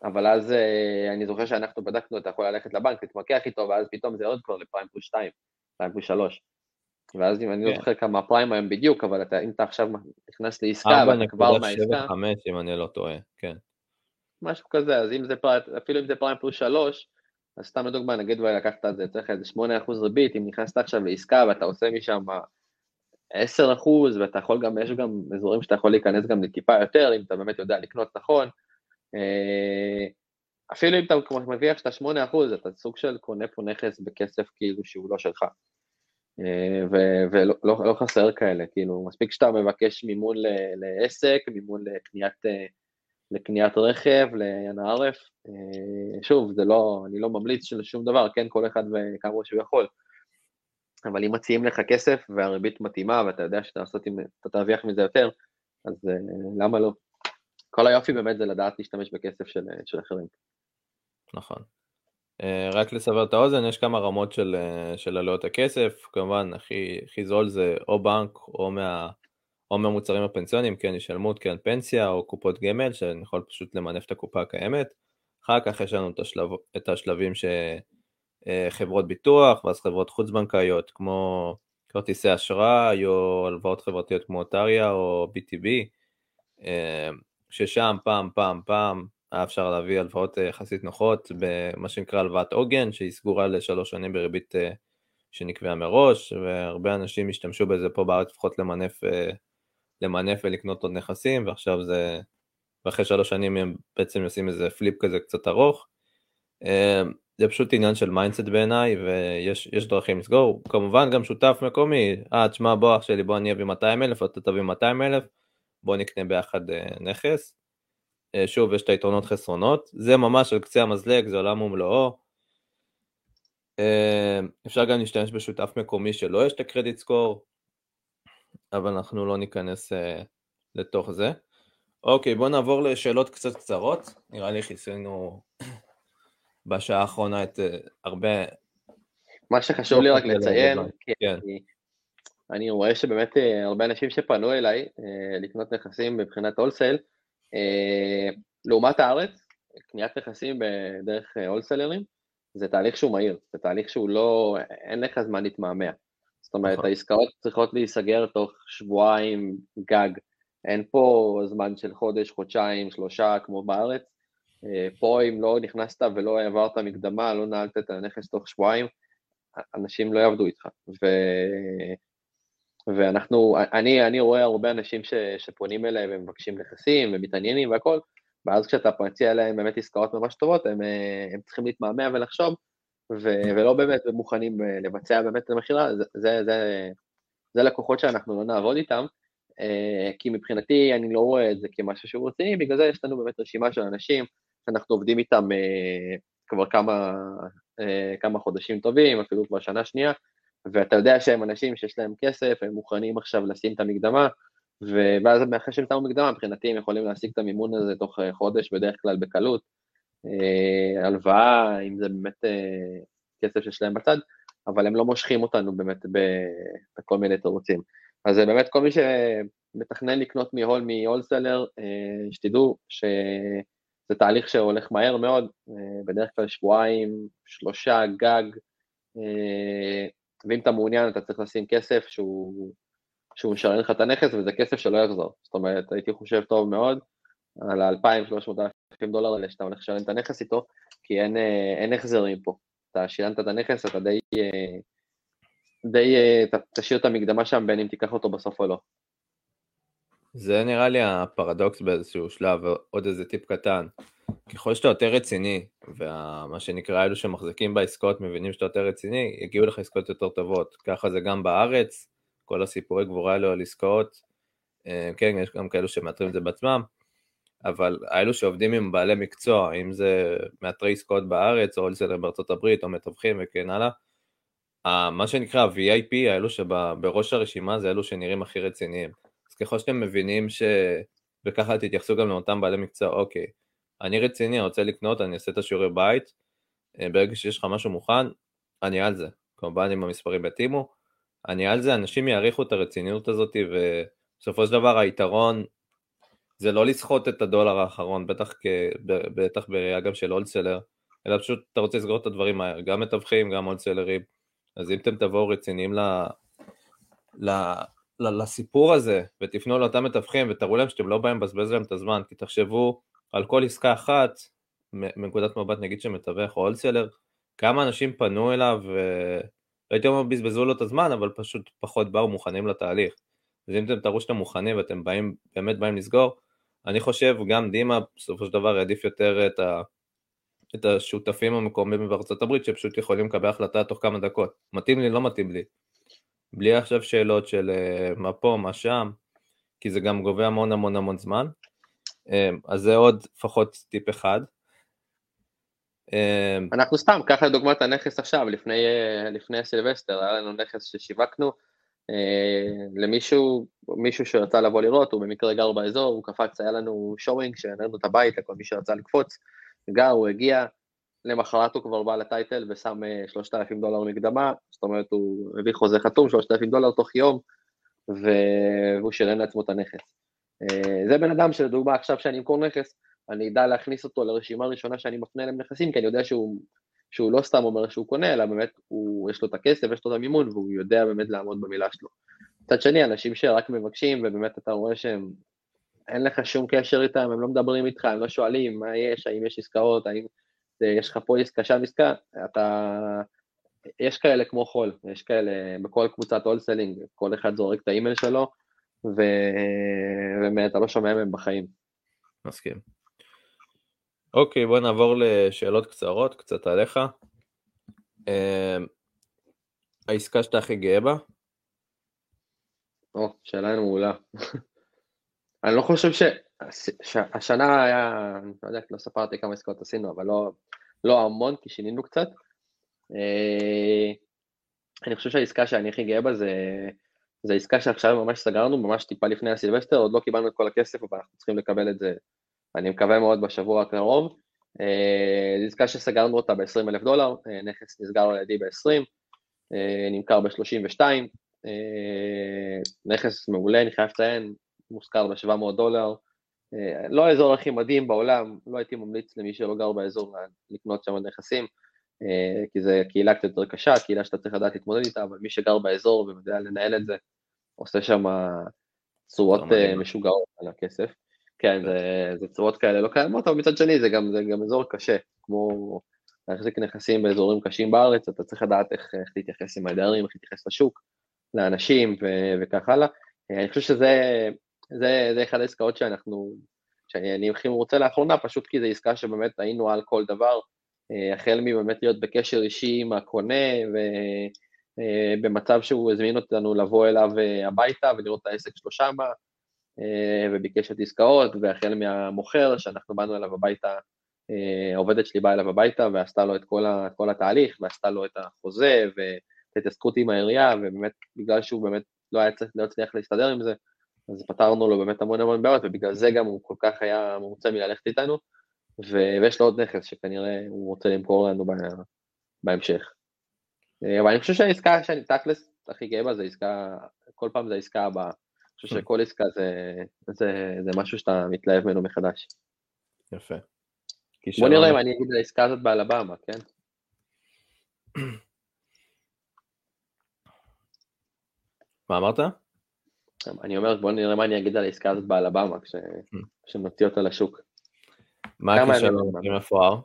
אבל אז אה, אני זוכר שאנחנו בדקנו, אתה יכול ללכת לבנק, להתמקח איתו, ואז פתאום זה יורד כבר לפריים פלוס 2, פריים פלוס 3. ואז אם אני לא. זוכר כמה הפריים היום בדיוק, אבל אתה, אם אתה עכשיו נכנס לעסקה ואתה כבר מהעסקה... 4.75 אם אני לא טועה, כן. משהו כזה, אז אם זה פריים, אפילו אם זה פריים פלוס 3, אז סתם לדוגמה, נגיד לקחת את זה, צריך איזה 8% ריבית, אם נכנסת עכשיו לעסקה ואתה עושה משם 10% ואתה יכול גם, יש גם אזורים שאתה יכול להיכנס גם לטיפה יותר, אם אתה באמת יודע לקנות נכון. אה, אפילו אם אתה מביא עכשיו 8%, אתה סוג של קונה פה נכס בכסף כאילו שהוא לא שלך. אה, ולא לא, לא חסר כאלה, כאילו, מספיק שאתה מבקש מימון לעסק, מימון לקניית, אה, לקניית רכב, ל-NRF, אה, שוב, זה לא, אני לא ממליץ של שום דבר, כן, כל אחד וכמה שהוא יכול, אבל אם מציעים לך כסף והריבית מתאימה ואתה יודע שאתה עם, תרוויח מזה יותר, אז למה לא? כל היופי באמת זה לדעת להשתמש בכסף של, של אחרים. נכון. אה, רק לסבר את האוזן, יש כמה רמות של, אה, של עלויות הכסף, כמובן הכי, הכי זול זה או בנק או, מה, או מהמוצרים הפנסיוניים, כן השתלמות, כן פנסיה או קופות גמל, שאני יכול פשוט למנף את הקופה הקיימת. אחר כך יש לנו את, השלב, את השלבים שחברות אה, ביטוח, ואז חברות חוץ בנקאיות כמו כרטיסי אשראי או הלוואות חברתיות כמו אוטריה או BTB, כששם פעם, פעם, פעם, היה אפשר להביא הלוואות יחסית נוחות במה שנקרא הלוואת עוגן, שהיא סגורה לשלוש שנים בריבית שנקבעה מראש, והרבה אנשים השתמשו בזה פה בארץ לפחות למנף, למנף ולקנות עוד נכסים, ועכשיו זה, ואחרי שלוש שנים הם בעצם עושים איזה flip כזה קצת ארוך. זה פשוט עניין של mindset בעיניי, ויש דרכים לסגור. כמובן גם שותף מקומי, אה, תשמע בוא אח שלי, בוא אני אביא 200 אלף, אתה תביא 200 אלף, בוא נקנה ביחד אה, נכס. אה, שוב, יש את היתרונות חסרונות, זה ממש על קצה המזלג, זה עולם ומלואו. אה, אפשר גם להשתמש בשותף מקומי שלא יש את ה credit score, אבל אנחנו לא ניכנס לתוך זה. אוקיי, בואו נעבור לשאלות קצת קצרות, נראה לי כיסינו בשעה האחרונה את הרבה... מה שחשוב לי רק לציין, כן. אני רואה שבאמת הרבה אנשים שפנו אליי לקנות נכסים מבחינת הולסייל, אה, לעומת הארץ, קניית נכסים בדרך הולסלרים, זה תהליך שהוא מהיר, זה תהליך שהוא לא, אין לך זמן להתמהמה. זאת אומרת, נכון. העסקאות צריכות להיסגר תוך שבועיים גג. אין פה זמן של חודש, חודשיים, שלושה, כמו בארץ. אה, פה אם לא נכנסת ולא העברת מקדמה, לא נעלת את הנכס תוך שבועיים, אנשים לא יעבדו איתך. ו... ואנחנו, אני, אני רואה הרבה אנשים ש, שפונים אליי ומבקשים נכסים ומתעניינים והכל, ואז כשאתה מציע להם באמת עסקאות ממש טובות, הם, אה, הם צריכים להתמהמה ולחשוב, ו, ולא באמת מוכנים אה, לבצע באמת את המכירה, זה, זה, זה, זה לקוחות שאנחנו לא נעבוד איתם, אה, כי מבחינתי אני לא רואה את זה כמשהו שהוא רציני, בגלל זה יש לנו באמת רשימה של אנשים שאנחנו עובדים איתם כבר כמה, כמה חודשים טובים, אפילו כבר שנה שנייה, ואתה יודע שהם אנשים שיש להם כסף, הם מוכנים עכשיו לשים את המקדמה, ואז אחרי שהם שמו מקדמה, מבחינתי הם יכולים להשיג את המימון הזה תוך אה, חודש בדרך כלל בקלות. אה, הלוואה, אם זה באמת אה, כסף שיש להם בצד, אבל הם לא מושכים אותנו באמת בכל מיני תירוצים. אז באמת כל מי שמתכנן לקנות מהול מהולסלר, שתדעו שזה תהליך שהולך מהר מאוד, בדרך כלל שבועיים, שלושה גג, ואם אתה מעוניין אתה צריך לשים כסף שהוא, שהוא משלם לך את הנכס וזה כסף שלא יחזור. זאת אומרת, הייתי חושב טוב מאוד על ה-2,300 דולר האלה שאתה הולך לשלם את הנכס איתו, כי אין, אה, אין החזרים פה. אתה שילמת את הנכס, אתה די, אה, די אה, תשאיר את המקדמה שם בין אם תיקח אותו בסוף או לא. זה נראה לי הפרדוקס באיזשהו שלב, עוד איזה טיפ קטן. ככל שאתה יותר רציני, ומה שנקרא אלו שמחזיקים בעסקאות מבינים שאתה יותר רציני, יגיעו לך עסקאות יותר טובות. ככה זה גם בארץ, כל הסיפורי גבורה האלו על עסקאות, אה, כן, יש גם כאלו שמאתרים את זה בעצמם, אבל האלו שעובדים עם בעלי מקצוע, אם זה מאתרי עסקאות בארץ, או הולסלר בארצות הברית, או מתווכים וכן הלאה, מה שנקרא ה-VIP, האלו שבראש הרשימה זה אלו שנראים הכי רציניים. אז ככל שאתם מבינים ש... וככה תתייחסו גם לאותם בעלי מקצוע, אוקיי, אני רציני, אני רוצה לקנות, אני אעשה את השיעורי בית, אה, ברגע שיש לך משהו מוכן, אני על זה. כמובן אם המספרים יתאימו, אני על זה, אנשים יעריכו את הרציניות הזאת, ובסופו של דבר היתרון זה לא לסחוט את הדולר האחרון, בטח. בטח בראייה גם של הולסלר, אלא פשוט אתה רוצה לסגור את הדברים מהר, גם מתווכים, גם הולסלרים, אז אם אתם תבואו רציניים ל... ל... לסיפור הזה, ותפנו לאותם מתווכים ותראו להם שאתם לא באים לבזבז להם את הזמן, כי תחשבו על כל עסקה אחת, מנקודת מבט נגיד של מתווך או הולסלר, כמה אנשים פנו אליו, והייתי אומר בזבזו לו את הזמן, אבל פשוט פחות באו מוכנים לתהליך. אז אם אתם תראו שאתם מוכנים ואתם באים, באמת באים לסגור, אני חושב גם דימה בסופו של דבר יעדיף יותר את, ה, את השותפים המקומיים בארצות הברית שפשוט יכולים לקבל החלטה תוך כמה דקות. מתאים לי, לא מתאים לי. בלי עכשיו שאלות של אה, מה פה, מה שם, כי זה גם גובה המון המון המון זמן. אמ, אז זה עוד לפחות טיפ אחד. אמ, אנחנו סתם, קח לדוגמת הנכס עכשיו, לפני, אה, לפני הסילבסטר, היה לנו נכס ששיווקנו אה, למישהו, מישהו שרצה לבוא לראות, הוא במקרה גר באזור, הוא קפץ, היה לנו שואינג, שהראינו את הבית לכל מי שרצה לקפוץ, גר, הוא הגיע, למחרת הוא כבר בא לטייטל ושם 3,000 אה, דולר מקדמה, זאת אומרת הוא הביא חוזה חתום, 3,000 דולר תוך יום, והוא שילם לעצמו את הנכס. אה, זה בן אדם שלדוגמה עכשיו שאני אמכור נכס, אני אדע להכניס אותו לרשימה ראשונה שאני מפנה אליהם נכסים, כי אני יודע שהוא, שהוא לא סתם אומר שהוא קונה, אלא באמת הוא, יש לו את הכסף, יש לו את המימון, והוא יודע באמת לעמוד במילה שלו. מצד שני, אנשים שרק מבקשים, ובאמת אתה רואה שהם אין לך שום קשר איתם, הם לא מדברים איתך, הם לא שואלים מה יש, האם יש עסקאות, האם יש לך פה עסקה, שם עסקה, אתה... יש כאלה כמו חול, יש כאלה בכל קבוצת הולסלינג, כל אחד זורק את האימייל שלו, ו... ואתה לא שומע מהם בחיים. מסכים. אוקיי, בוא נעבור לשאלות קצרות, קצת עליך. אה, העסקה שאתה הכי גאה בה? או, שאלה מעולה. אני לא חושב ש... שהשנה היה, אני לא יודע, לא ספרתי כמה עסקאות עשינו, אבל לא, לא המון, כי שינינו קצת. אה, אני חושב שהעסקה שאני הכי גאה בה זה, זה עסקה שעכשיו ממש סגרנו, ממש טיפה לפני הסילבסטר, עוד לא קיבלנו את כל הכסף, אבל אנחנו צריכים לקבל את זה, אני מקווה מאוד בשבוע הקרוב. אה, זו עסקה שסגרנו אותה ב-20 אלף דולר, אה, נכס נסגר על ידי ב-20, נמכר ב-32, נכס מעולה, אני חייב לציין, מושכר ב-700 דולר, לא האזור הכי מדהים בעולם, לא הייתי ממליץ למי שלא גר באזור לקנות שם נכסים, כי זו קהילה קצת יותר קשה, קהילה שאתה צריך לדעת להתמודד איתה, אבל מי שגר באזור ויודע לנהל את זה, עושה שם תשואות משוגעות על הכסף. כן, זה, זה צורות כאלה לא קיימות, אבל מצד שני זה גם, זה גם אזור קשה, כמו להחזיק נכסים באזורים קשים בארץ, אתה צריך לדעת איך, איך להתייחס עם הדיירים, איך להתייחס לשוק, לאנשים ו, וכך הלאה. אני חושב שזה זה, זה אחד העסקאות שאנחנו, שאני הכי מרוצה לאחרונה, פשוט כי זו עסקה שבאמת היינו על כל דבר, אה, החל מבאמת להיות בקשר אישי עם הקונה, ובמצב אה, שהוא הזמין אותנו לבוא אליו אה, הביתה ולראות את העסק שלו שמה, וביקש את עסקאות, והחל מהמוכר, שאנחנו באנו אליו הביתה, העובדת שלי באה אליו הביתה ועשתה לו את כל, ה, את כל התהליך, ועשתה לו את החוזה, ואת ההתעסקות עם העירייה, ובאמת, בגלל שהוא באמת לא היה צריך, לא הצליח להסתדר עם זה, אז פתרנו לו באמת המון המון בעיות, ובגלל זה גם הוא כל כך היה מרוצה מללכת איתנו. ויש לו עוד נכס שכנראה הוא רוצה למכור לנו בהמשך. אבל אני חושב שהעסקה שאני תכלס הכי גאה בה זה עסקה, כל פעם זה העסקה הבאה. אני חושב שכל עסקה זה, זה, זה משהו שאתה מתלהב ממנו מחדש. יפה. בוא נראה אם אני אגיד על העסקה הזאת באלבמה, כן? מה אמרת? אני אומר, בוא נראה מה אני אגיד על העסקה הזאת באלבמה, hmm. כשנוציא אותה לשוק. מה הכישלון הכי מפואר?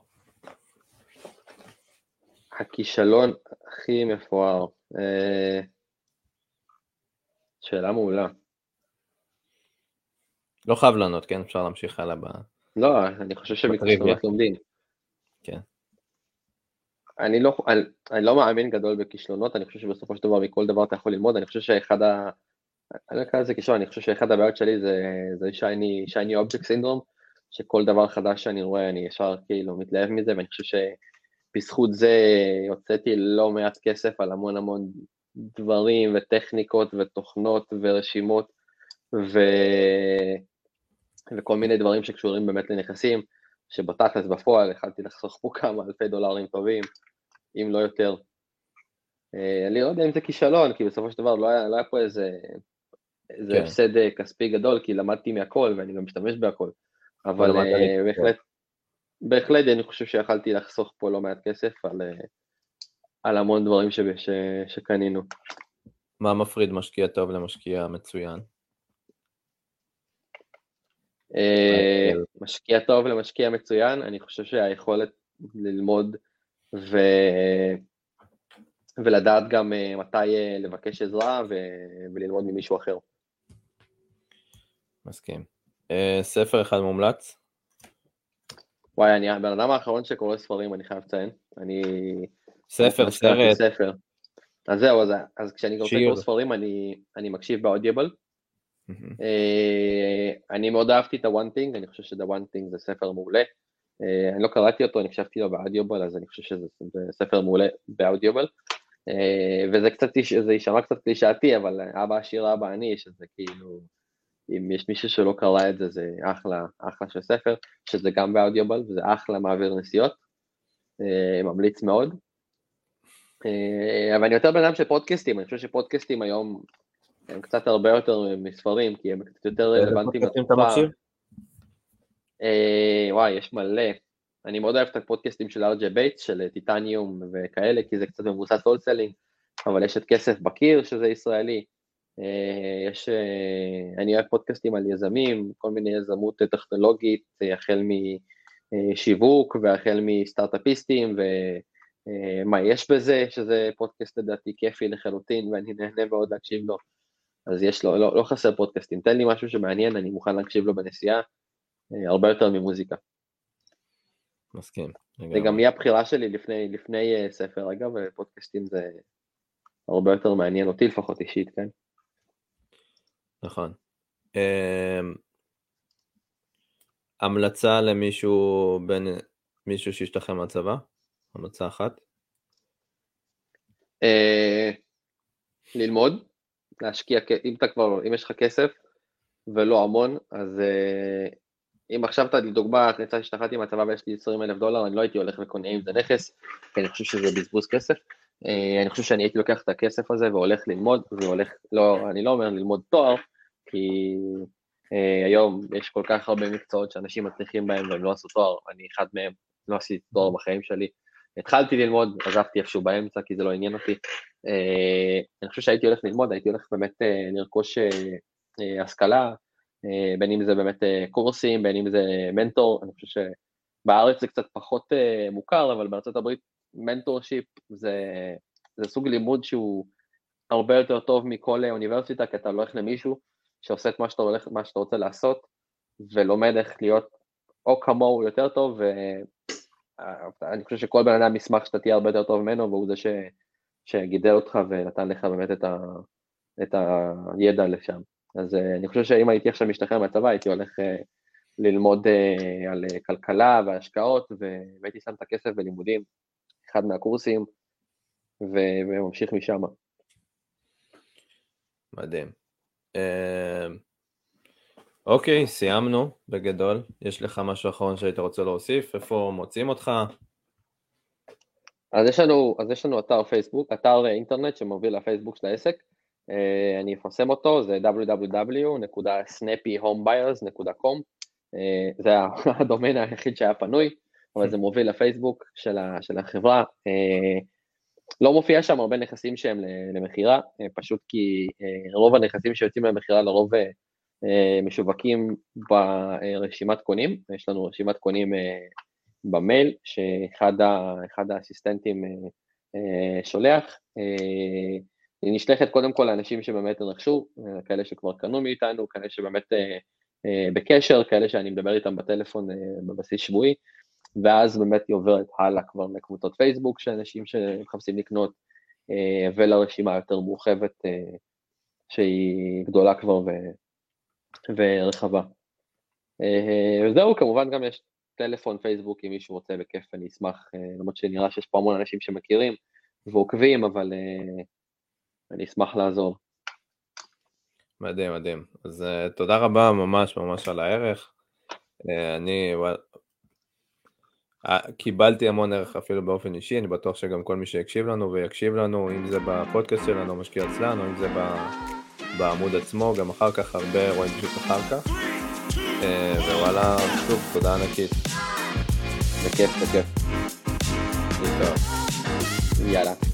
הכישלון הכי מפואר. אה, שאלה מעולה. לא חייב לענות, כן? אפשר להמשיך הלאה ב... לא, אני חושב שמכישלונות לומדים. כן. אני לא, אני, אני לא מאמין גדול בכישלונות, אני חושב שבסופו של דבר מכל דבר אתה יכול ללמוד, אני חושב שאחד ה... אני לא אקרא לזה כישלון, אני חושב שאחד הבעיות שלי זה, זה שייני, שייני אובייקט סינדרום, שכל דבר חדש שאני רואה אני ישר כאילו מתלהב מזה, ואני חושב שבזכות זה הוצאתי לא מעט כסף על המון המון דברים וטכניקות ותוכנות ורשימות ו... וכל מיני דברים שקשורים באמת לנכסים, שבתכלס בפועל יכלתי לחסוך פה כמה אלפי דולרים טובים, אם לא יותר. אה, אני לא יודע אם זה כישלון, כי בסופו של דבר לא היה, לא היה פה איזה זה כן. הפסד אה, כספי גדול, כי למדתי מהכל ואני גם משתמש בהכל. אבל uh, בהחלט, בהחלט אני חושב שיכלתי לחסוך פה לא מעט כסף על, uh, על המון דברים ש, ש, שקנינו. מה מפריד משקיע טוב למשקיע מצוין? Uh, משקיע טוב למשקיע מצוין, אני חושב שהיכולת ללמוד ו... ולדעת גם מתי לבקש עזרה ו... וללמוד ממישהו אחר. מסכים. אה, ספר אחד מומלץ? וואי, אני הבן אדם האחרון שקורא ספרים, אני חייב לציין. אני... ספר, סרט. ספר. אז זהו, אז, אז כשאני רוצה לקרוא ספרים, אני, אני מקשיב באודיבל. Mm-hmm. אני מאוד אהבתי את ה-one thing, אני חושב ש-the one thing זה ספר מעולה. אה, אני לא קראתי אותו, אני הקשבתי לו באודיובל, אז אני חושב שזה ספר מעולה באודיובל. וזה קצת, זה יישמע קצת קלישאתי, אבל אבא עשיר אבא אני, שזה כאילו... אם יש מישהו שלא קרא את זה, זה אחלה, אחלה של ספר, שזה גם באודיובל, וזה אחלה מעביר נסיעות, אה, ממליץ מאוד. אה, אבל אני יותר בן אדם של פודקאסטים, אני חושב שפודקאסטים היום הם קצת הרבה יותר מספרים, כי הם קצת יותר רלוונטיים לתקופה. אה, וואי, יש מלא. אני מאוד אוהב את הפודקאסטים של RJ Bates, של Titanium וכאלה, כי זה קצת מבוסס wholesaling, אבל יש את כסף בקיר, שזה ישראלי, יש, אני אוהב פודקאסטים על יזמים, כל מיני יזמות טכנולוגית, החל משיווק והחל מסטארט-אפיסטים ומה יש בזה, שזה פודקאסט לדעתי כיפי לחלוטין ואני נהנה מאוד להקשיב לו. אז יש לו, לא, לא חסר פודקאסטים, תן לי משהו שמעניין, אני מוכן להקשיב לו בנסיעה, הרבה יותר ממוזיקה. מסכים. זה גם יהיה הבחירה שלי לפני, לפני ספר, אגב, פודקאסטים זה הרבה יותר מעניין אותי לפחות אישית, כן? נכון. Um, המלצה למישהו בין, מישהו שהשתחרר מהצבא? המלצה אחת? Uh, ללמוד, להשקיע, אם אתה כבר, אם יש לך כסף ולא המון, אז uh, אם עכשיו אתה לדוגמה, יצא שהשתחררתי מהצבא ויש לי 20 אלף דולר, אני לא הייתי הולך וקונה עם זה נכס, כי אני חושב שזה בזבוז כסף. אה, אני חושב שאני הייתי לוקח את הכסף הזה והולך ללמוד, והולך, לא, אני לא אומר ללמוד תואר, כי אה, היום יש כל כך הרבה מקצועות שאנשים מצליחים בהם והם לא עשו תואר, אני אחד מהם, לא עשיתי תואר בחיים שלי. התחלתי ללמוד, עזבתי איפשהו באמצע כי זה לא עניין אותי. אה, אני חושב שהייתי הולך ללמוד, הייתי הולך באמת לרכוש השכלה, אה, בין אם זה באמת אה, קורסים, בין אם זה מנטור, אני חושב שבארץ זה קצת פחות אה, מוכר, אבל בארצות הברית mentorship זה, זה סוג לימוד שהוא הרבה יותר טוב מכל אוניברסיטה, כי אתה הולך למישהו שעושה את מה שאתה, הולך, מה שאתה רוצה לעשות, ולומד איך להיות או כמוהו יותר טוב, ואני חושב שכל בן אדם ישמח שאתה תהיה הרבה יותר טוב ממנו, והוא זה ש... שגידל אותך ונתן לך באמת את, ה... את הידע לשם. אז uh, אני חושב שאם הייתי עכשיו משתחרר מהצבא, הייתי הולך ללמוד על כלכלה והשקעות, והייתי שם את הכסף בלימודים, אחד מהקורסים, ו- וממשיך משם. מדהים. אוקיי, סיימנו בגדול. יש לך משהו אחרון שהיית רוצה להוסיף? איפה מוצאים אותך? אז יש לנו, אז יש לנו אתר פייסבוק, אתר אינטרנט שמוביל לפייסבוק של העסק, אה, אני אפרסם אותו, זה www.snappyhomebuyers.com, אה, זה הדומיין היחיד שהיה פנוי, אבל זה מוביל לפייסבוק של, של החברה. אה, לא מופיע שם הרבה נכסים שהם למכירה, פשוט כי רוב הנכסים שיוצאים למכירה לרוב משווקים ברשימת קונים, יש לנו רשימת קונים במייל שאחד האסיסטנטים שולח, היא נשלחת קודם כל לאנשים שבאמת רכשו, אה, כאלה שכבר קנו מאיתנו, כאלה שבאמת אה, אה, בקשר, כאלה שאני מדבר איתם בטלפון אה, בבסיס שבועי, ואז באמת היא עוברת הלאה כבר לקבוצות פייסבוק של אנשים שמחפשים לקנות, אה, ולרשימה יותר מורחבת אה, שהיא גדולה כבר ו, ורחבה. אה, וזהו, כמובן גם יש טלפון, פייסבוק, אם מישהו רוצה בכיף, אני אשמח, למרות שנראה שיש פה המון אנשים שמכירים ועוקבים, אבל אני אשמח לעזור. מדהים, מדהים. אז uh, תודה רבה ממש ממש על הערך. Uh, אני קיבלתי המון ערך אפילו באופן אישי, אני בטוח שגם כל מי שיקשיב לנו ויקשיב לנו, אם זה בפודקאסט שלנו, משקיע אצלן, או אם זה בעמוד עצמו, גם אחר כך הרבה רואים פשוט אחר כך. Uh, ווואלה, שוב, תודה ענקית. בכיף, בכיף. יאללה.